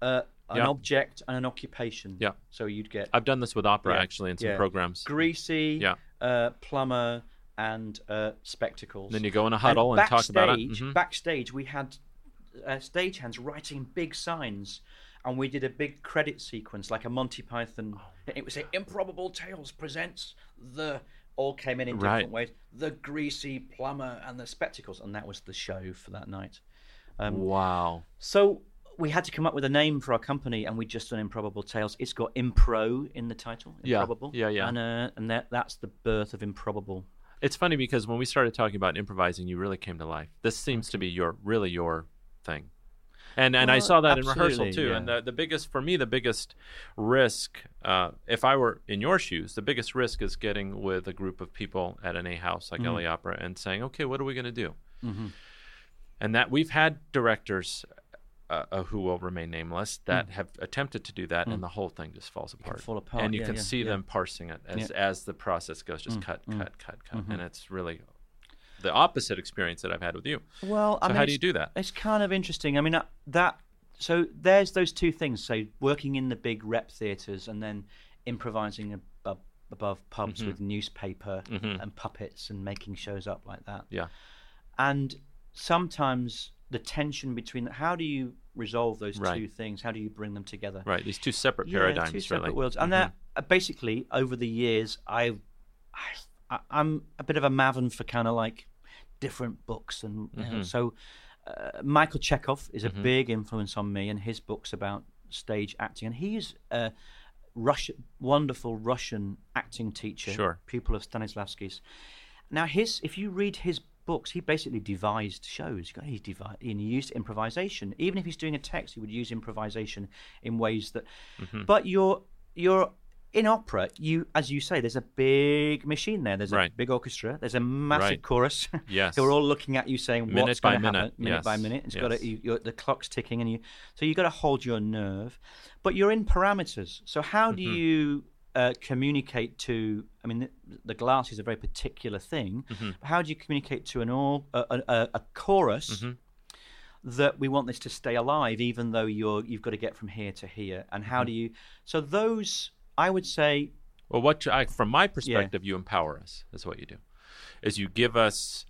uh, an Yeah. object, and an occupation. Yeah. So you'd get I've done this with opera Yeah, actually in some yeah. programs. greasy, Yeah. uh, plumber, and uh, spectacles. Then you go in a huddle and, talk about it. Mhm. Backstage, we had uh, stagehands writing big signs, and we did a big credit sequence like a Monty Python. Oh. It was like, Improbable Tales presents the. All came in in Right. different ways. The greasy plumber and the spectacles, and that was the show for that night. Um, wow. So we had to come up with a name for our company, and we just done Improbable Tales. It's got impro in the title. Yeah, Improbable. yeah, yeah. And uh, and that that's the birth of Improbable. It's funny because when we started talking about improvising, you really came to life. This seems to be your really your thing. And and I saw that in rehearsal too. And the, the biggest for me, the biggest risk, uh, if I were in your shoes, the biggest risk is getting with a group of people at an A house like Mm-hmm. LA Opera and saying, okay, what are we going to do? And that we've had directors uh, uh, who will remain nameless that have attempted to do that, and the whole thing just falls apart. Mm. fall apart, And you yeah, can yeah, see yeah. Mm, them parsing it as as the process goes, just cut, cut, cut, cut, Mm-hmm. and it's really the opposite experience that I've had with you. Well, I mean, how do you do that? It's kind of interesting. I mean, uh, that so there's those two things. So working in the big rep theatres and then improvising above, above pubs Mm-hmm. with newspaper and puppets and making shows up like that. Yeah, And sometimes the tension between how do you resolve those Right. two things? How do you bring them together? right. These two separate Yeah, paradigms, two separate really. Mm-hmm. worlds. And that uh, basically over the years, I've, I, I'm a bit of a maven for kind of like different books, and you Mm-hmm. know, so uh, Michael Chekhov is a big influence on me, and his books about stage acting, and he's a Russian, wonderful Russian acting teacher, Sure. pupil of Stanislavski's. Now, his if you read his books, he basically devised shows. He devised, he used improvisation. Even if he's doing a text, he would use improvisation in ways that. Mm-hmm. But you're you're in opera. You, as you say, there's a big machine there. There's a Right. big orchestra. There's a massive Right. chorus. Yes. who are all looking at you, saying Minute what's by going to minute, happen, minute by yes, minute. It's yes. got to, you, you're, the clock's ticking, and you. So you got to hold your nerve, but you're in parameters. So how do Mm-hmm. you uh, communicate to? I mean, the, the glass is a very particular thing. Mm-hmm. How do you communicate to an all a, a, a- a chorus? Mm-hmm. That we want this to stay alive, even though you're you've got to get from here to here, and Mm-hmm. how do you? So those, I would say, Well, what I, from my perspective, you empower us. That's what you do, is you give us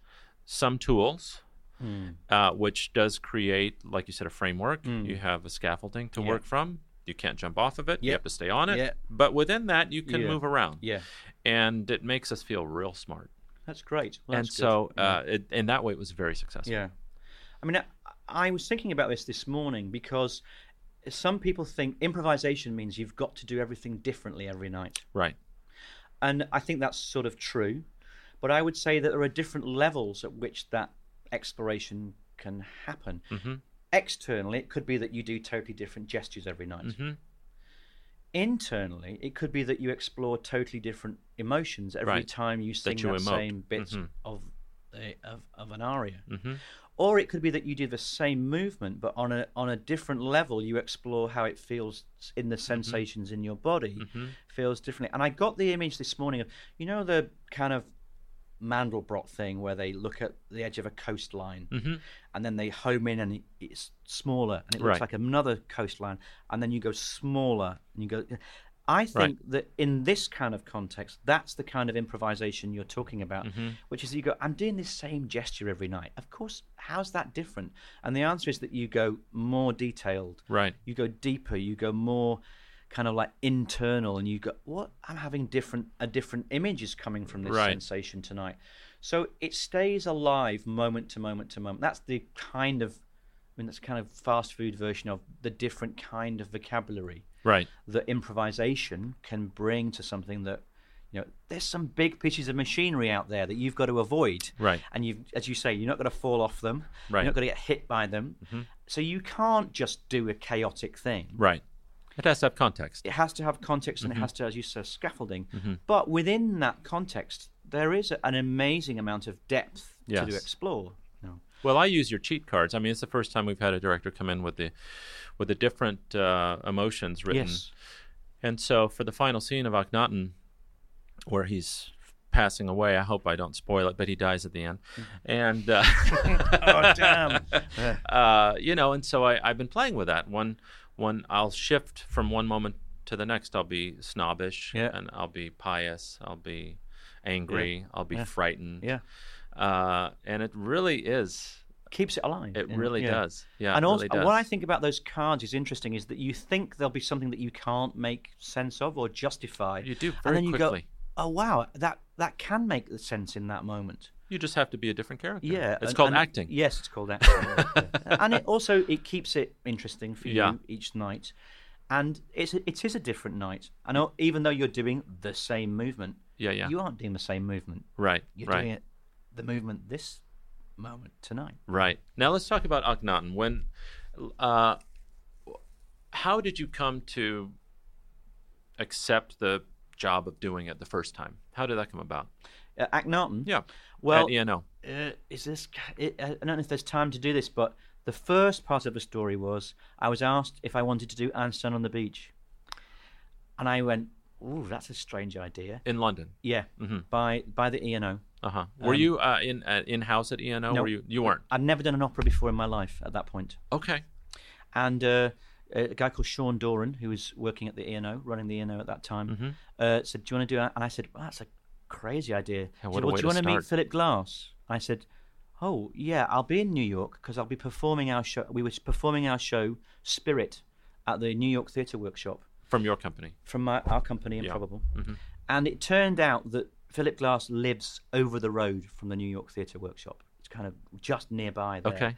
some tools, Hmm. uh, which does create, like you said, a framework. You have a scaffolding to Yeah. work from. You can't jump off of it. You have to stay on it. Yeah. But within that, you can Yeah. move around. yeah, And it makes us feel real smart. that's great. Well, and that's so, uh, it, in that way, it was very successful. Yeah. I mean, I, I was thinking about this this morning because some people think improvisation means you've got to do everything differently every night. Right. And I think that's sort of true. But I would say that there are different levels at which that exploration can happen. Mhm. Externally, it could be that you do totally different gestures every night. Mhm. Internally, it could be that you explore totally different emotions every Right. time you sing that emote. same bit Mhm. of, a, of of an aria. Or it could be that you do the same movement, but on a on a different level, you explore how it feels in the sensations in your body, feels differently. And I got the image this morning of you know the kind of Mandelbrot thing where they look at the edge of a coastline Mhm. and then they home in and it's smaller and it looks Right. like another coastline, and then you go smaller and you go. I think that in this kind of context, that's the kind of improvisation you're talking about, Mm-hmm. which is you go, I'm doing this same gesture every night. Of course, how's that different? And the answer is that you go more detailed. Right. You go deeper. You go more kind of like internal, and you go, what? I'm having different a different image is coming from this Right. sensation tonight. So it stays alive moment to moment to moment. That's the kind of, I mean, that's kind of fast food version of the different kind of vocabulary Right. that improvisation can bring to something that you know there's some big pieces of machinery out there that you've got to avoid Right. and you've as you say you're not going to fall off them Right. Mm-hmm. you're not going to get hit by them so you can't just do a chaotic thing Right. It has to have context. it has to have context and Mm-hmm. it has to as you said scaffolding but within that context there is an amazing amount of depth to explore. Well, I use your cheat cards. I mean, it's the first time we've had a director come in with the with the different uh, emotions written. yes And so for the final scene of Akhenaten, where he's passing away, I hope I don't spoil it, but he dies at the end. And uh, oh damn uh, you know, and so I, I've been playing with that. One, one, I'll shift from one moment to the next. I'll be snobbish, Yeah. and I'll be pious. I'll be angry. I'll be Yeah. frightened. yeah Uh, and it really is. keeps it alive It in- really yeah. does. Yeah, and also, really what I think about those cards is interesting is that you think there'll be something that you can't make sense of or justify. You do and then you quickly. go, "Oh wow, that that can make sense in that moment." You just have to be a different character. Yeah, it's and- called and- acting. Yes, it's called acting. and it also it keeps it interesting for you Yeah. each night, and it's a- it is a different night. Know, even though you're doing the same movement, Yeah, yeah. you aren't doing the same movement. right, You're right, doing it the movement this moment tonight. right. Now let's talk about Akhenaten. When, uh, how did you come to accept the job of doing it the first time? How did that come about? Uh, Akhenaten. Yeah. Well, E ENO. uh, is this? It, I don't know if there's time to do this, but the first part of the story was I was asked if I wanted to do Einstein on the beach, and I went, "Ooh, that's a strange idea." in London. Yeah, by by the ENO. Uh huh. Were Um, you uh, in uh, in house at ENO? No. You? You weren't. I'd never done an opera before in my life at that point, Okay. and uh, a guy called Sean Doran, who was working at the ENO, running the ENO at that time, Mm-hmm. uh, said, "Do you want to do that?" And I said, well, "That's a crazy idea." He what said, well, do you want to meet. Philip Glass? I said, "Oh yeah, I'll be in New York because I'll be performing our show. We were performing our show Spirit at the New York Theatre Workshop From your company. from my, our company, Yeah. Mm-hmm. Improbable." And it turned out that Philip Glass lives over the road from the New York Theatre Workshop. It's kind of just nearby there. Okay.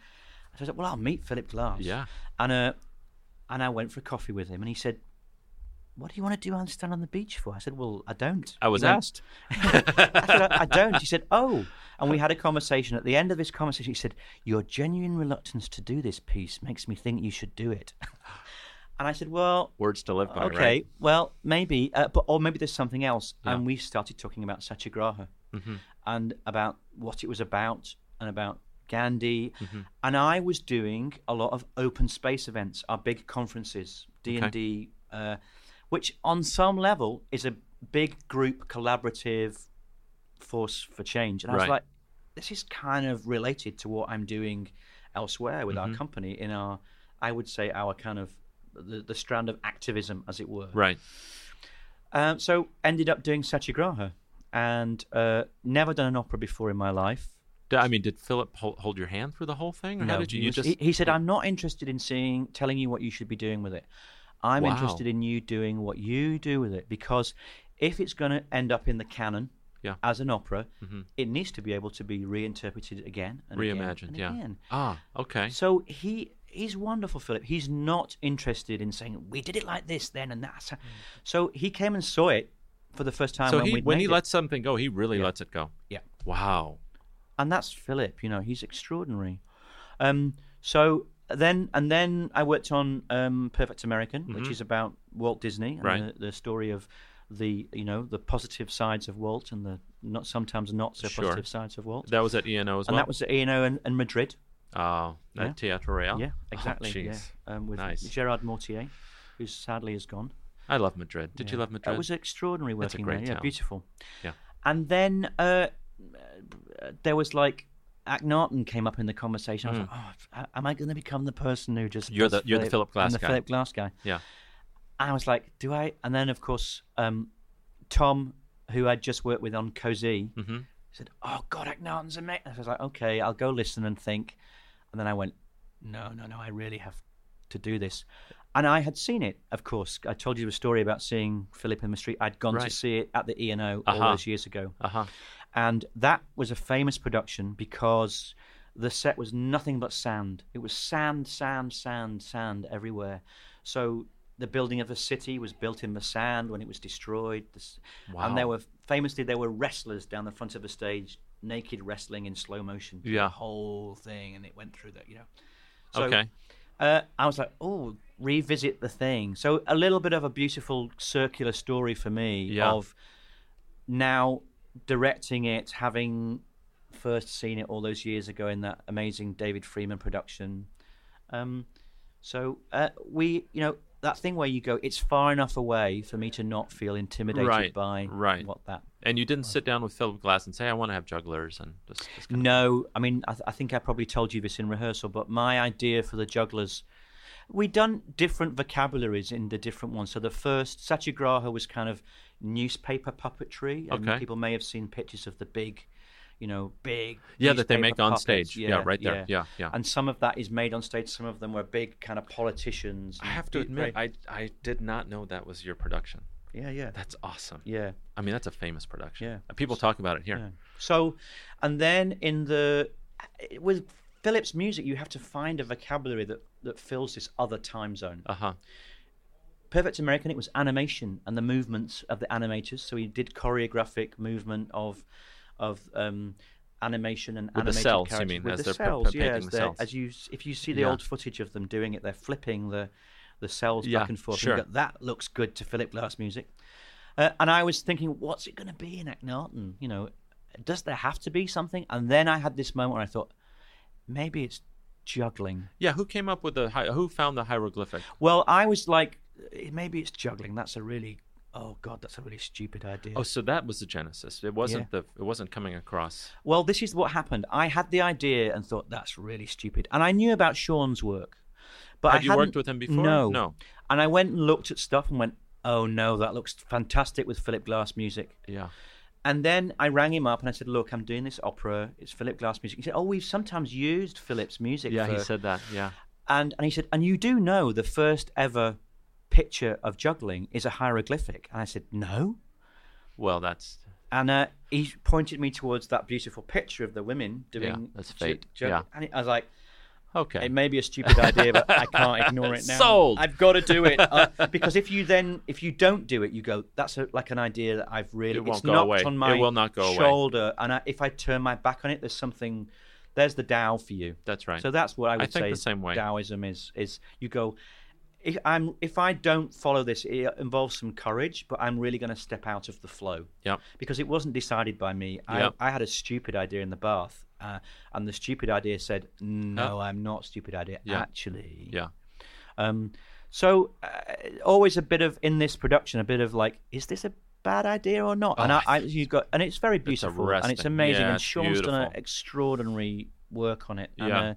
So I said, "Well, I'll meet Philip Glass." Yeah. And uh, and I went for a coffee with him, and he said, "What do you want to do Einstein on the beach for?" I said, "Well, I don't." I was went, asked. I said, I don't. He said, "Oh," and we had a conversation. At the end of this conversation, he said, "Your genuine reluctance to do this piece makes me think you should do it." and I said, "Well." Words to live by. Okay, Right? well, maybe, uh, but or maybe there's something else. And we started talking about Satyagraha Mm-hmm. and about what it was about and about Gandhi. Mm-hmm. And I was doing a lot of open space events, our big conferences, D and D, uh, which on some level is a big group collaborative force for change. And I was Right. like, this is kind of related to what I'm doing elsewhere with Mm-hmm. our company in our, I would say, our kind of the, the strand of activism, as it were. Right. Um, so ended up doing Satyagraha, and uh, never done an opera before in my life. I mean, did Philip hold, your hand through the whole thing, or how did you? he, You was- just he, he said, "I'm not interested in seeing, telling you what you should be doing with it. I'm Wow. interested in you doing what you do with it because if it's going to end up in the canon Yeah. as an opera, it needs to be able to be reinterpreted again and reimagined. again and yeah. again. Ah. Okay. So he he's wonderful, Philip. He's not interested in saying we did it like this then and that. So he came and saw it for the first time so when he when he it. lets something go, he really lets it go. yeah. Wow. and that's Philip. You know, he's extraordinary. Um, so then, and then I worked on um, Perfect American, which is about Walt Disney and Mm-hmm. Right. the, the story of the you know the positive sides of Walt and the not sometimes not so Sure. positive sides of Walt. That was at ENO as and well. that was at ENO and, and Madrid. Oh, at Yeah. Teatro Real. Yeah, Oh, exactly. yeah, um, with Nice. Gerard Mortier, who sadly is gone. I love Madrid. Did you love Madrid? It was extraordinary working great there. Yeah, beautiful. Yeah. And then uh, uh, there was like Akhenaten came up in the conversation. I was like, oh, am I going to become the person who just. You're the- you're the Philip Glass guy. I'm the guy. Philip Glass guy. yeah. I was like, do I? And then, of course, um, Tom, who I'd just worked with on Così, Mhm. said, "Oh God, Akhenaten's amazing." I was like, "Okay, I'll go listen and think." And then I went, "No, no, no, I really have to do this." And I had seen it, of course. I told you a story about seeing Philip in the street. I'd gone to see it at the E and O all Uh-huh. those years ago, Uh huh. and that was a famous production because the set was nothing but sand. It was sand, sand, sand, sand everywhere. So the building of the city was built in the sand when it was destroyed. Wow. And there were famously there were wrestlers down the front of the stage, naked wrestling in slow motion. Yeah. the whole thing, and it went through that. You know. So, okay. Uh, I was like, oh, revisit the thing. So a little bit of a beautiful circular story for me Yeah. of now directing it, having first seen it all those years ago in that amazing David Freeman production. Um, so uh, we, you know, that thing where you go, it's far enough away for me to not feel intimidated Right, by right. what that. And you didn't sit down with Philip Glass and say, "I want to have jugglers," and just, just No, I mean, I, th- I think I probably told you this in rehearsal, but my idea for the jugglers, we done different vocabularies in the different ones. So the first Satyagraha was kind of newspaper puppetry, and Okay. people may have seen pictures of the big, you know, big yeah, that they make on puppets. stage. Yeah, right there. Yeah, yeah. And some of that is made on stage. Some of them were big kind of politicians. I have to admit, I I did not know that was your production. Yeah, yeah, That's awesome. yeah. I mean, that's a famous production. Yeah. Uh, People talk about it here. Yeah. So, and then in the with Philip's music, you have to find a vocabulary that that fills this other time zone. Uh huh. Perfect American, it was animation and the movements of the animators. So he did choreographic movement of of um, animation and With the animated cells, you mean, with as the cells, yeah, as the cells. as you if you see the Yeah. old footage of them doing it, they're flipping the the cells Yeah, back and forth. and sure. you go, that looks good to Philip Glass music. Uh, and I was thinking, what's it going to be in Akhenaten? You know, does there have to be something? And then I had this moment where I thought, maybe it's juggling. Yeah. Who came up with the who found the hieroglyphic? Well, I was like, eh, maybe it's juggling. That's a really, oh god, that's a really stupid idea. Oh, so that was the genesis. It wasn't Yeah. the it wasn't coming across. Well, this is what happened. I had the idea and thought that's really stupid, and I knew about Sean's work, but Had I you worked with him before? No, No. And I went and looked at stuff and went, oh no, that looks fantastic with Philip Glass music. Yeah. And then I rang him up and I said, look, I'm doing this opera. It's Philip Glass music. He said, oh, we've sometimes used Philip's music. Yeah. He said that. Yeah. And and he said, and you do know the first ever picture of juggling is a hieroglyphic. And I said, no. Well, that's And uh, he pointed me towards that beautiful picture of the women doing. that's ju- fate. jug- Yeah. And I was like, okay. it may be a stupid idea, but I can't ignore it now. Sold. I've got to do it uh, because if you then, if you don't do it, you go. That's a, like an idea that I've really. It won't it's go knocked away. on It my will not go away. shoulder, and I, if I turn my back on it, there's something. There's the Tao for you. That's right. So that's what I would think say. the same way. Taoism is is you go. If I'm if I don't follow this, it involves some courage, but I'm really going to step out of the flow Yep. because it wasn't decided by me. Yep. I, I had a stupid idea in the bath, uh, and the stupid idea said, "No. I'm not stupid idea. Yeah. Actually, Yeah. um, so uh, always a bit of in this production, a bit of like, is this a bad idea or not? and Oh, I, I you got, and it's very beautiful and it's amazing. Yeah, and it's Sean's done an extraordinary work on it. And, Yeah. uh,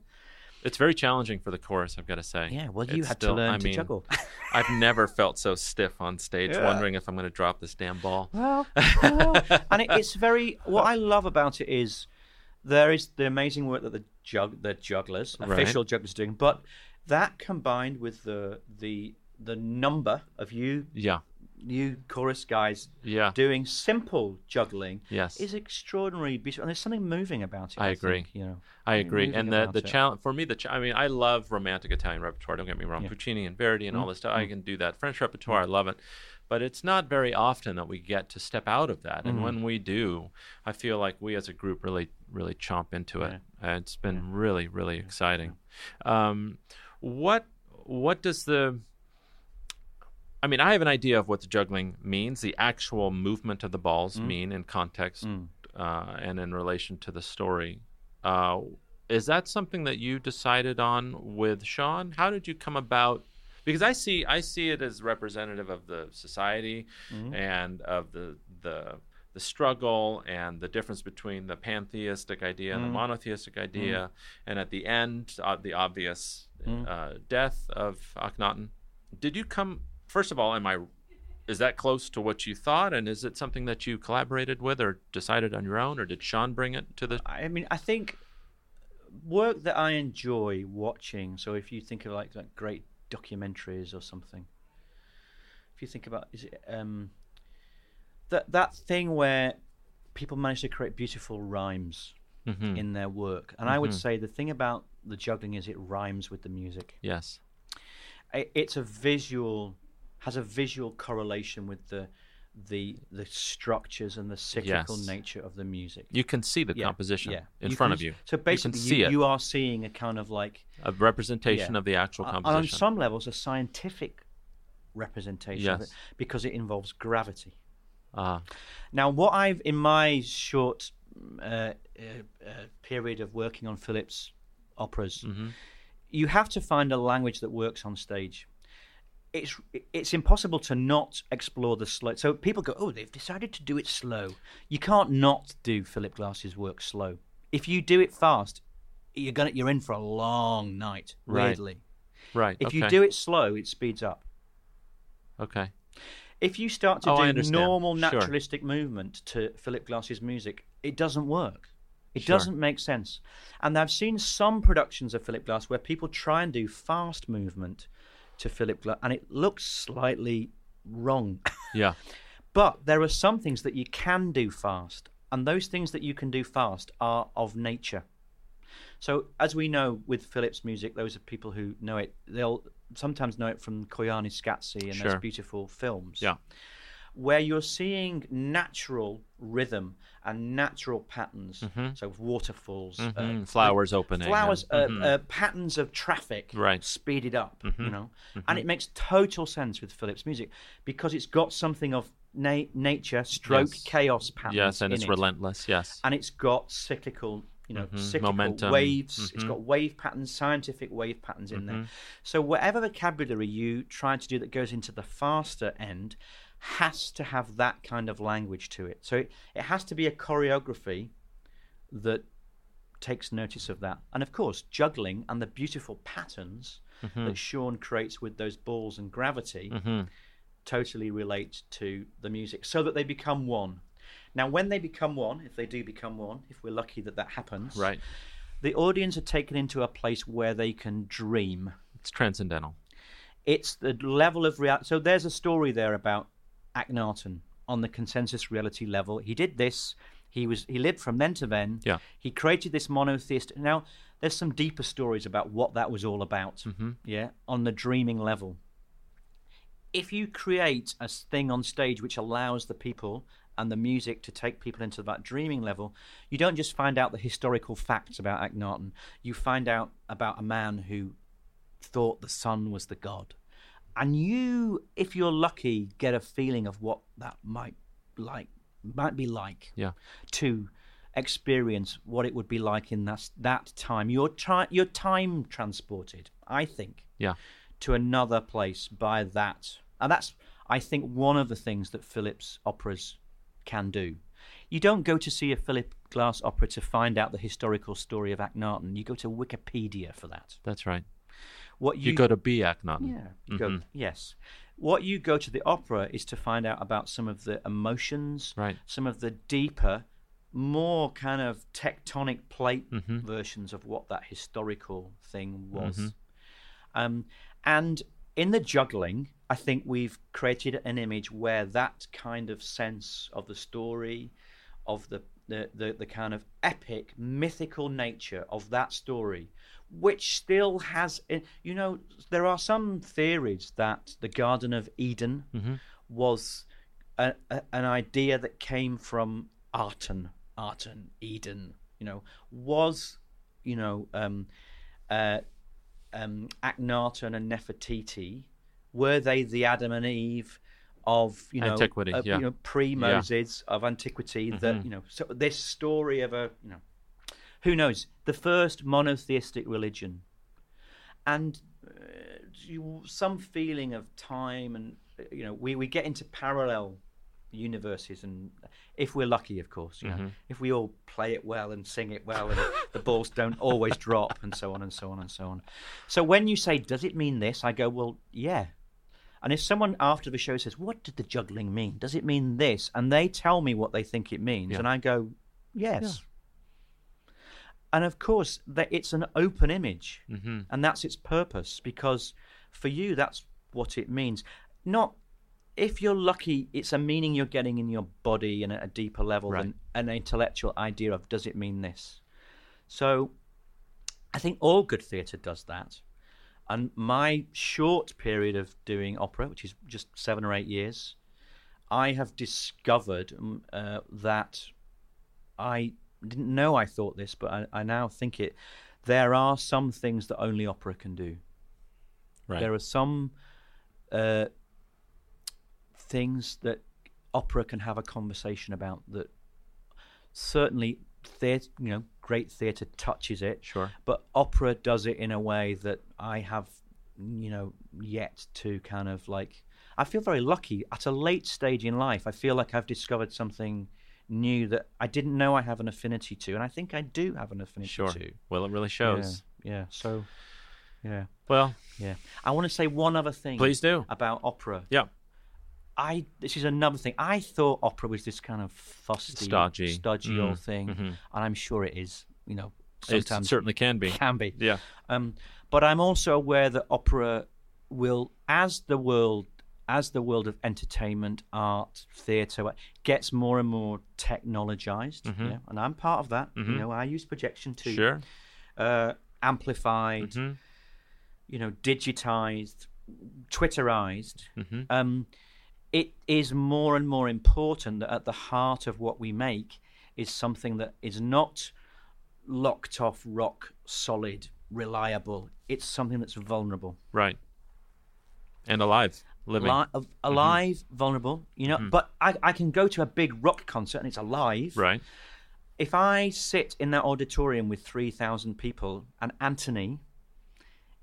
It's very challenging for the chorus, I've got to say. yeah. Well, you It's had still- to learn I to mean, juggle. I've never felt so stiff on stage, Yeah. wondering if I'm going to drop this damn ball. Well, well, and it, it's very. What I love about it is there is the amazing work that the jug, the jugglers, Right. official jugglers, are doing, but that combined with the the the number of you Yeah. you chorus guys Yeah. doing simple juggling Yes. is extraordinary beautiful, and there's something moving about it. I I, agree. think, you know, I agree. And the the challenge for me, the ch- I mean, I love romantic Italian repertoire. Don't get me wrong, Yeah. Mm-hmm. Puccini and Verdi and all this stuff. I can do that. French repertoire, I love it. But it's not very often that we get to step out of that. Mm-hmm. And when we do, I feel like we as a group really, really chomp into it. And it's been really, really exciting. Um, what what does the I mean, I have an idea of what the juggling means, the actual movement of the balls Mm. mean in context uh, and in relation to the story. Uh, is that something that you decided on with Sean? How did you come about? Because I see, I see it as representative of the society Mm-hmm. and of the the the struggle and the difference between the pantheistic idea Mm-hmm. and the monotheistic idea, and at the end, uh, the obvious Mm-hmm. uh, death of Akhenaten. Did you come first of all, am I? Is that close to what you thought, and is it something that you collaborated with or decided on your own, or did Sean bring it to the? I mean, I think work that I enjoy watching. So if you think of like like great documentaries or something, if you think about is it um that that thing where people manage to create beautiful rhymes Mhm. in their work, and I would Mhm. say the thing about the juggling is it rhymes with the music. Yes. I- It's a visual has a visual correlation with the the the structures and the cyclical Yes. nature of the music. You can see the Yeah, composition yeah. in You front can of you. So basically, you you, you are seeing a kind of like a representation Yeah. of the actual composition. on some levels a scientific representation of it because it involves gravity. Ah, Now, what I've in my short uh, uh, uh, period of working on Philip's operas, mhm. you have to find a language that works on stage. It's it's impossible to not explore the slow. So people go, oh, they've decided to do it slow. You can't not do Philip Glass's work slow. If you do it fast, you're gonna you're in for a long night. Right. Weirdly, right. if you do it slow, it speeds up. okay. If you start to Oh, do normal Sure. naturalistic movement to Philip Glass's music, it doesn't work. It Sure. doesn't make sense. And I've seen some productions of Philip Glass where people try and do fast movement to Philip Glass, and it looks slightly wrong. Yeah. but there are some things that you can do fast, and those things that you can do fast are of nature. So, as we know with Philip's music, those are people who know it. They'll sometimes know it from Koyaanisqatsi and Sure. those beautiful films. Yeah. Where you're seeing natural rhythm and natural patterns. So, waterfalls, uh, Mhm. Flowers opening. and- flowers, uh, mhm. uh, patterns of traffic Right. speeded up, Mm-hmm. you know, and it makes total sense with Philip's music because it's got something of na- nature, stroke, Yes. chaos patterns. yes, and it's it. relentless. Yes. and it's got cyclical, you know, Mhm. cyclical Momentum. waves. It's Mhm. got wave patterns, scientific wave patterns in Mm-hmm. there. So whatever vocabulary you try to do that goes into the faster end has to have that kind of language to it. So it, it has to be a choreography that takes notice of that. And of course, juggling and the beautiful patterns Mm-hmm. that Sean creates with those balls and gravity Mhm. totally relate to the music so that they become one. Now, when they become one, if they do become one, if we're lucky that that happens, Right. the audience are taken into a place where they can dream. It's transcendental. It's the level of reality. So there's a story there about Akhenaten on the consensus reality level. He did this. He was he lived from then to then. Yeah. He created this monotheist. Now there's some deeper stories about what that was all about. Mhm. Yeah, on the dreaming level. If you create a thing on stage which allows the people and the music to take people into that dreaming level, you don't just find out the historical facts about Akhenaten. You find out about a man who thought the sun was the god. And you, if you're lucky, get a feeling of what that might like might be like Yeah. to experience what it would be like in that that time. You're try, you're time transported, I think, Yeah. to another place by that, and that's I think one of the things that Philip's operas can do. You don't go to see a Philip Glass opera to find out the historical story of Akhenaten. You go to Wikipedia for that. That's right. What You, go to be Akhenaten. yeah. You go, yes. What you go to the opera is to find out about some of the emotions, Right. some of the deeper, more kind of tectonic plate Mhm. versions of what that historical thing was. Mhm. Um, and in the juggling, I think we've created an image where that kind of sense of the story, of the the, the, the kind of epic, mythical nature of that story, which still has, eh, you know, there are some theories that the Garden of Eden Mhm. was a, a, an idea that came from Aten, Aten, Eden, you know, was, you know, um, uh, um, Akhenaten and Nefertiti, were they the Adam and Eve of you know, Antiquity, of, yeah. you know pre Moses of antiquity? That Mhm. you know, so this story of a you know, who knows the first monotheistic religion, and uh, you, some feeling of time and uh, you know we, we get into parallel universes and if we're lucky of course you know Mhm. if we all play it well and sing it well and the balls don't always drop and so on and so on and so on so when you say does it mean this i go well yeah And if someone after the show says, "What did the juggling mean? Does it mean this?" and they tell me what they think it means, Yeah. and I go, "Yes." And of course, that it's an open image, Mhm. and that's its purpose. Because for you, that's what it means. Not if you're lucky, it's a meaning you're getting in your body and at a deeper level Right. than an intellectual idea of does it mean this. So, I think all good theatre does that. And my short period of doing opera, which is just seven or eight years, I have discovered um, uh, that I didn't know I thought this, but I, I now think it. There are some things that only opera can do. Right. There are some uh, things that opera can have a conversation about that certainly theatre, you know, great theatre touches it. Sure. But opera does it in a way that I have, you know, yet to kind of like. I feel very lucky at a late stage in life. I feel like I've discovered something new that I didn't know I have an affinity to, and I think I do have an affinity Sure. to. Well, it really shows. Yeah. yeah. So, yeah. Well, Yeah. I want to say one other thing. Please do. About opera. yeah. I this is another thing. I thought opera was this kind of fusty, Stodgy. stodgy Mm, old thing, mhm. and I'm sure it is. You know, It certainly can be. can be. Yeah. Um, but I'm also aware that opera will, as the world, as the world of entertainment, art, theatre gets more and more technologized, Mhm. yeah, and I'm part of that. Mhm. You know, I use projection too. Sure. Uh, amplified, Mhm. you know, digitized, Twitterized. Mhm. Um, it is more and more important that at the heart of what we make is something that is not locked off, rock solid, reliable. It's something that's vulnerable, Right. And alive, living. Li- uh, alive, vulnerable. You know, but I, I can go to a big rock concert and it's alive. Right. If I sit in that auditorium with three thousand people and Anthony,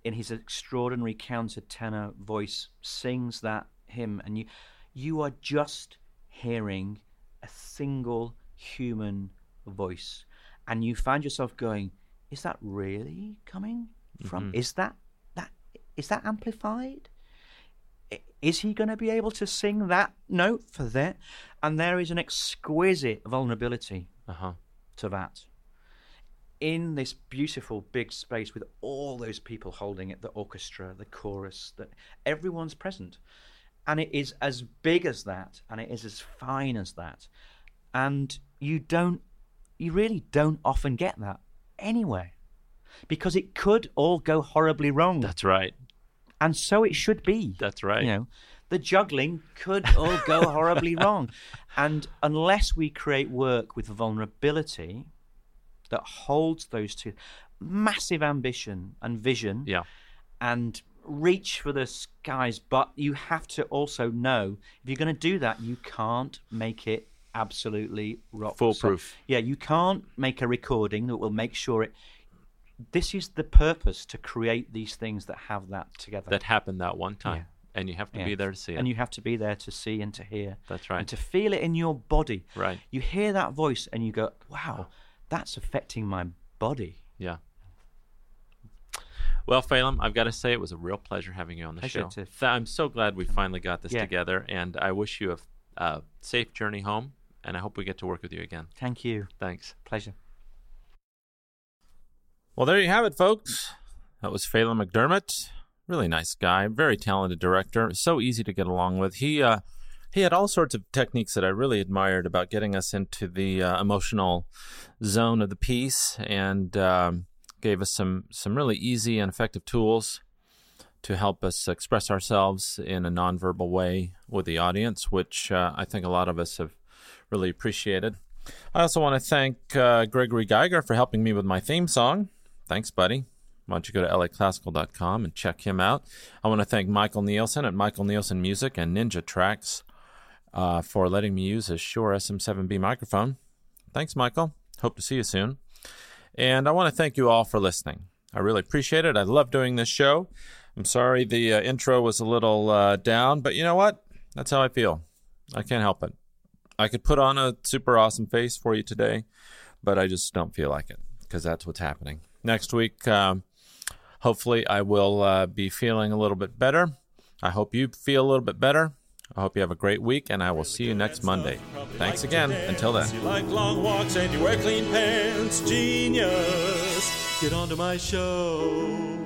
in his extraordinary countertenor voice, sings that hymn, and you, you are just hearing a single human voice, and you find yourself going, "Is that really coming from? Is that that is that amplified?" Is he going to be able to sing that note for that? And there is an exquisite vulnerability Uh huh. to that. In this beautiful big space with all those people holding it, the orchestra, the chorus, that everyone's present. And it is as big as that, and it is as fine as that. And you don't, you really don't often get that anywhere. Because it could all go horribly wrong. That's right. And so it should be. That's right. You know, the juggling could all go horribly wrong. And unless we create work with vulnerability that holds those two massive ambition and vision Yeah. and reach for the skies, but you have to also know if you're going to do that, you can't make it absolutely rock Foolproof. Yeah, you can't make a recording that will make sure it. This is the purpose to create these things that have that together. That happened that one time. And you have to Yeah. be there to see it. And you have to be there to see and to hear. That's right. And to feel it in your body. Right. You hear that voice and you go, wow, oh. that's affecting my body. Yeah. Well, Phelim, I've got to say it was a real pleasure having you on the Pleasure show. to- I'm so glad we finally got this Yeah. together, and I wish you a a safe journey home, and I hope we get to work with you again. Thank you. Thanks. Pleasure. Well, there you have it, folks. That was Phelim McDermott. Really nice guy, very talented director, so easy to get along with. He uh, he had all sorts of techniques that I really admired about getting us into the uh, emotional zone of the piece, and um, gave us some some really easy and effective tools to help us express ourselves in a nonverbal way with the audience, which uh, I think a lot of us have really appreciated. I also want to thank uh, Gregory Geiger for helping me with my theme song. Thanks, buddy. Why don't you go to laclassical.com and check him out? I want to thank Michael Nielsen at Michael Nielsen Music and Ninja Tracks uh, for letting me use his Shure SM7B microphone. Thanks, Michael. Hope to see you soon. And I want to thank you all for listening. I really appreciate it. I love doing this show. I'm sorry the uh, intro was a little uh, down, but you know what? That's how I feel. I can't help it. I could put on a super awesome face for you today, but I just don't feel like it because that's what's happening. Next week, um, hopefully, I will uh, be feeling a little bit better I hope you feel a little bit better. I hope you have a great week, and I will see you next Monday. Thanks again. Until then. You like long walks and you wear clean pants. Genius. Get onto my show.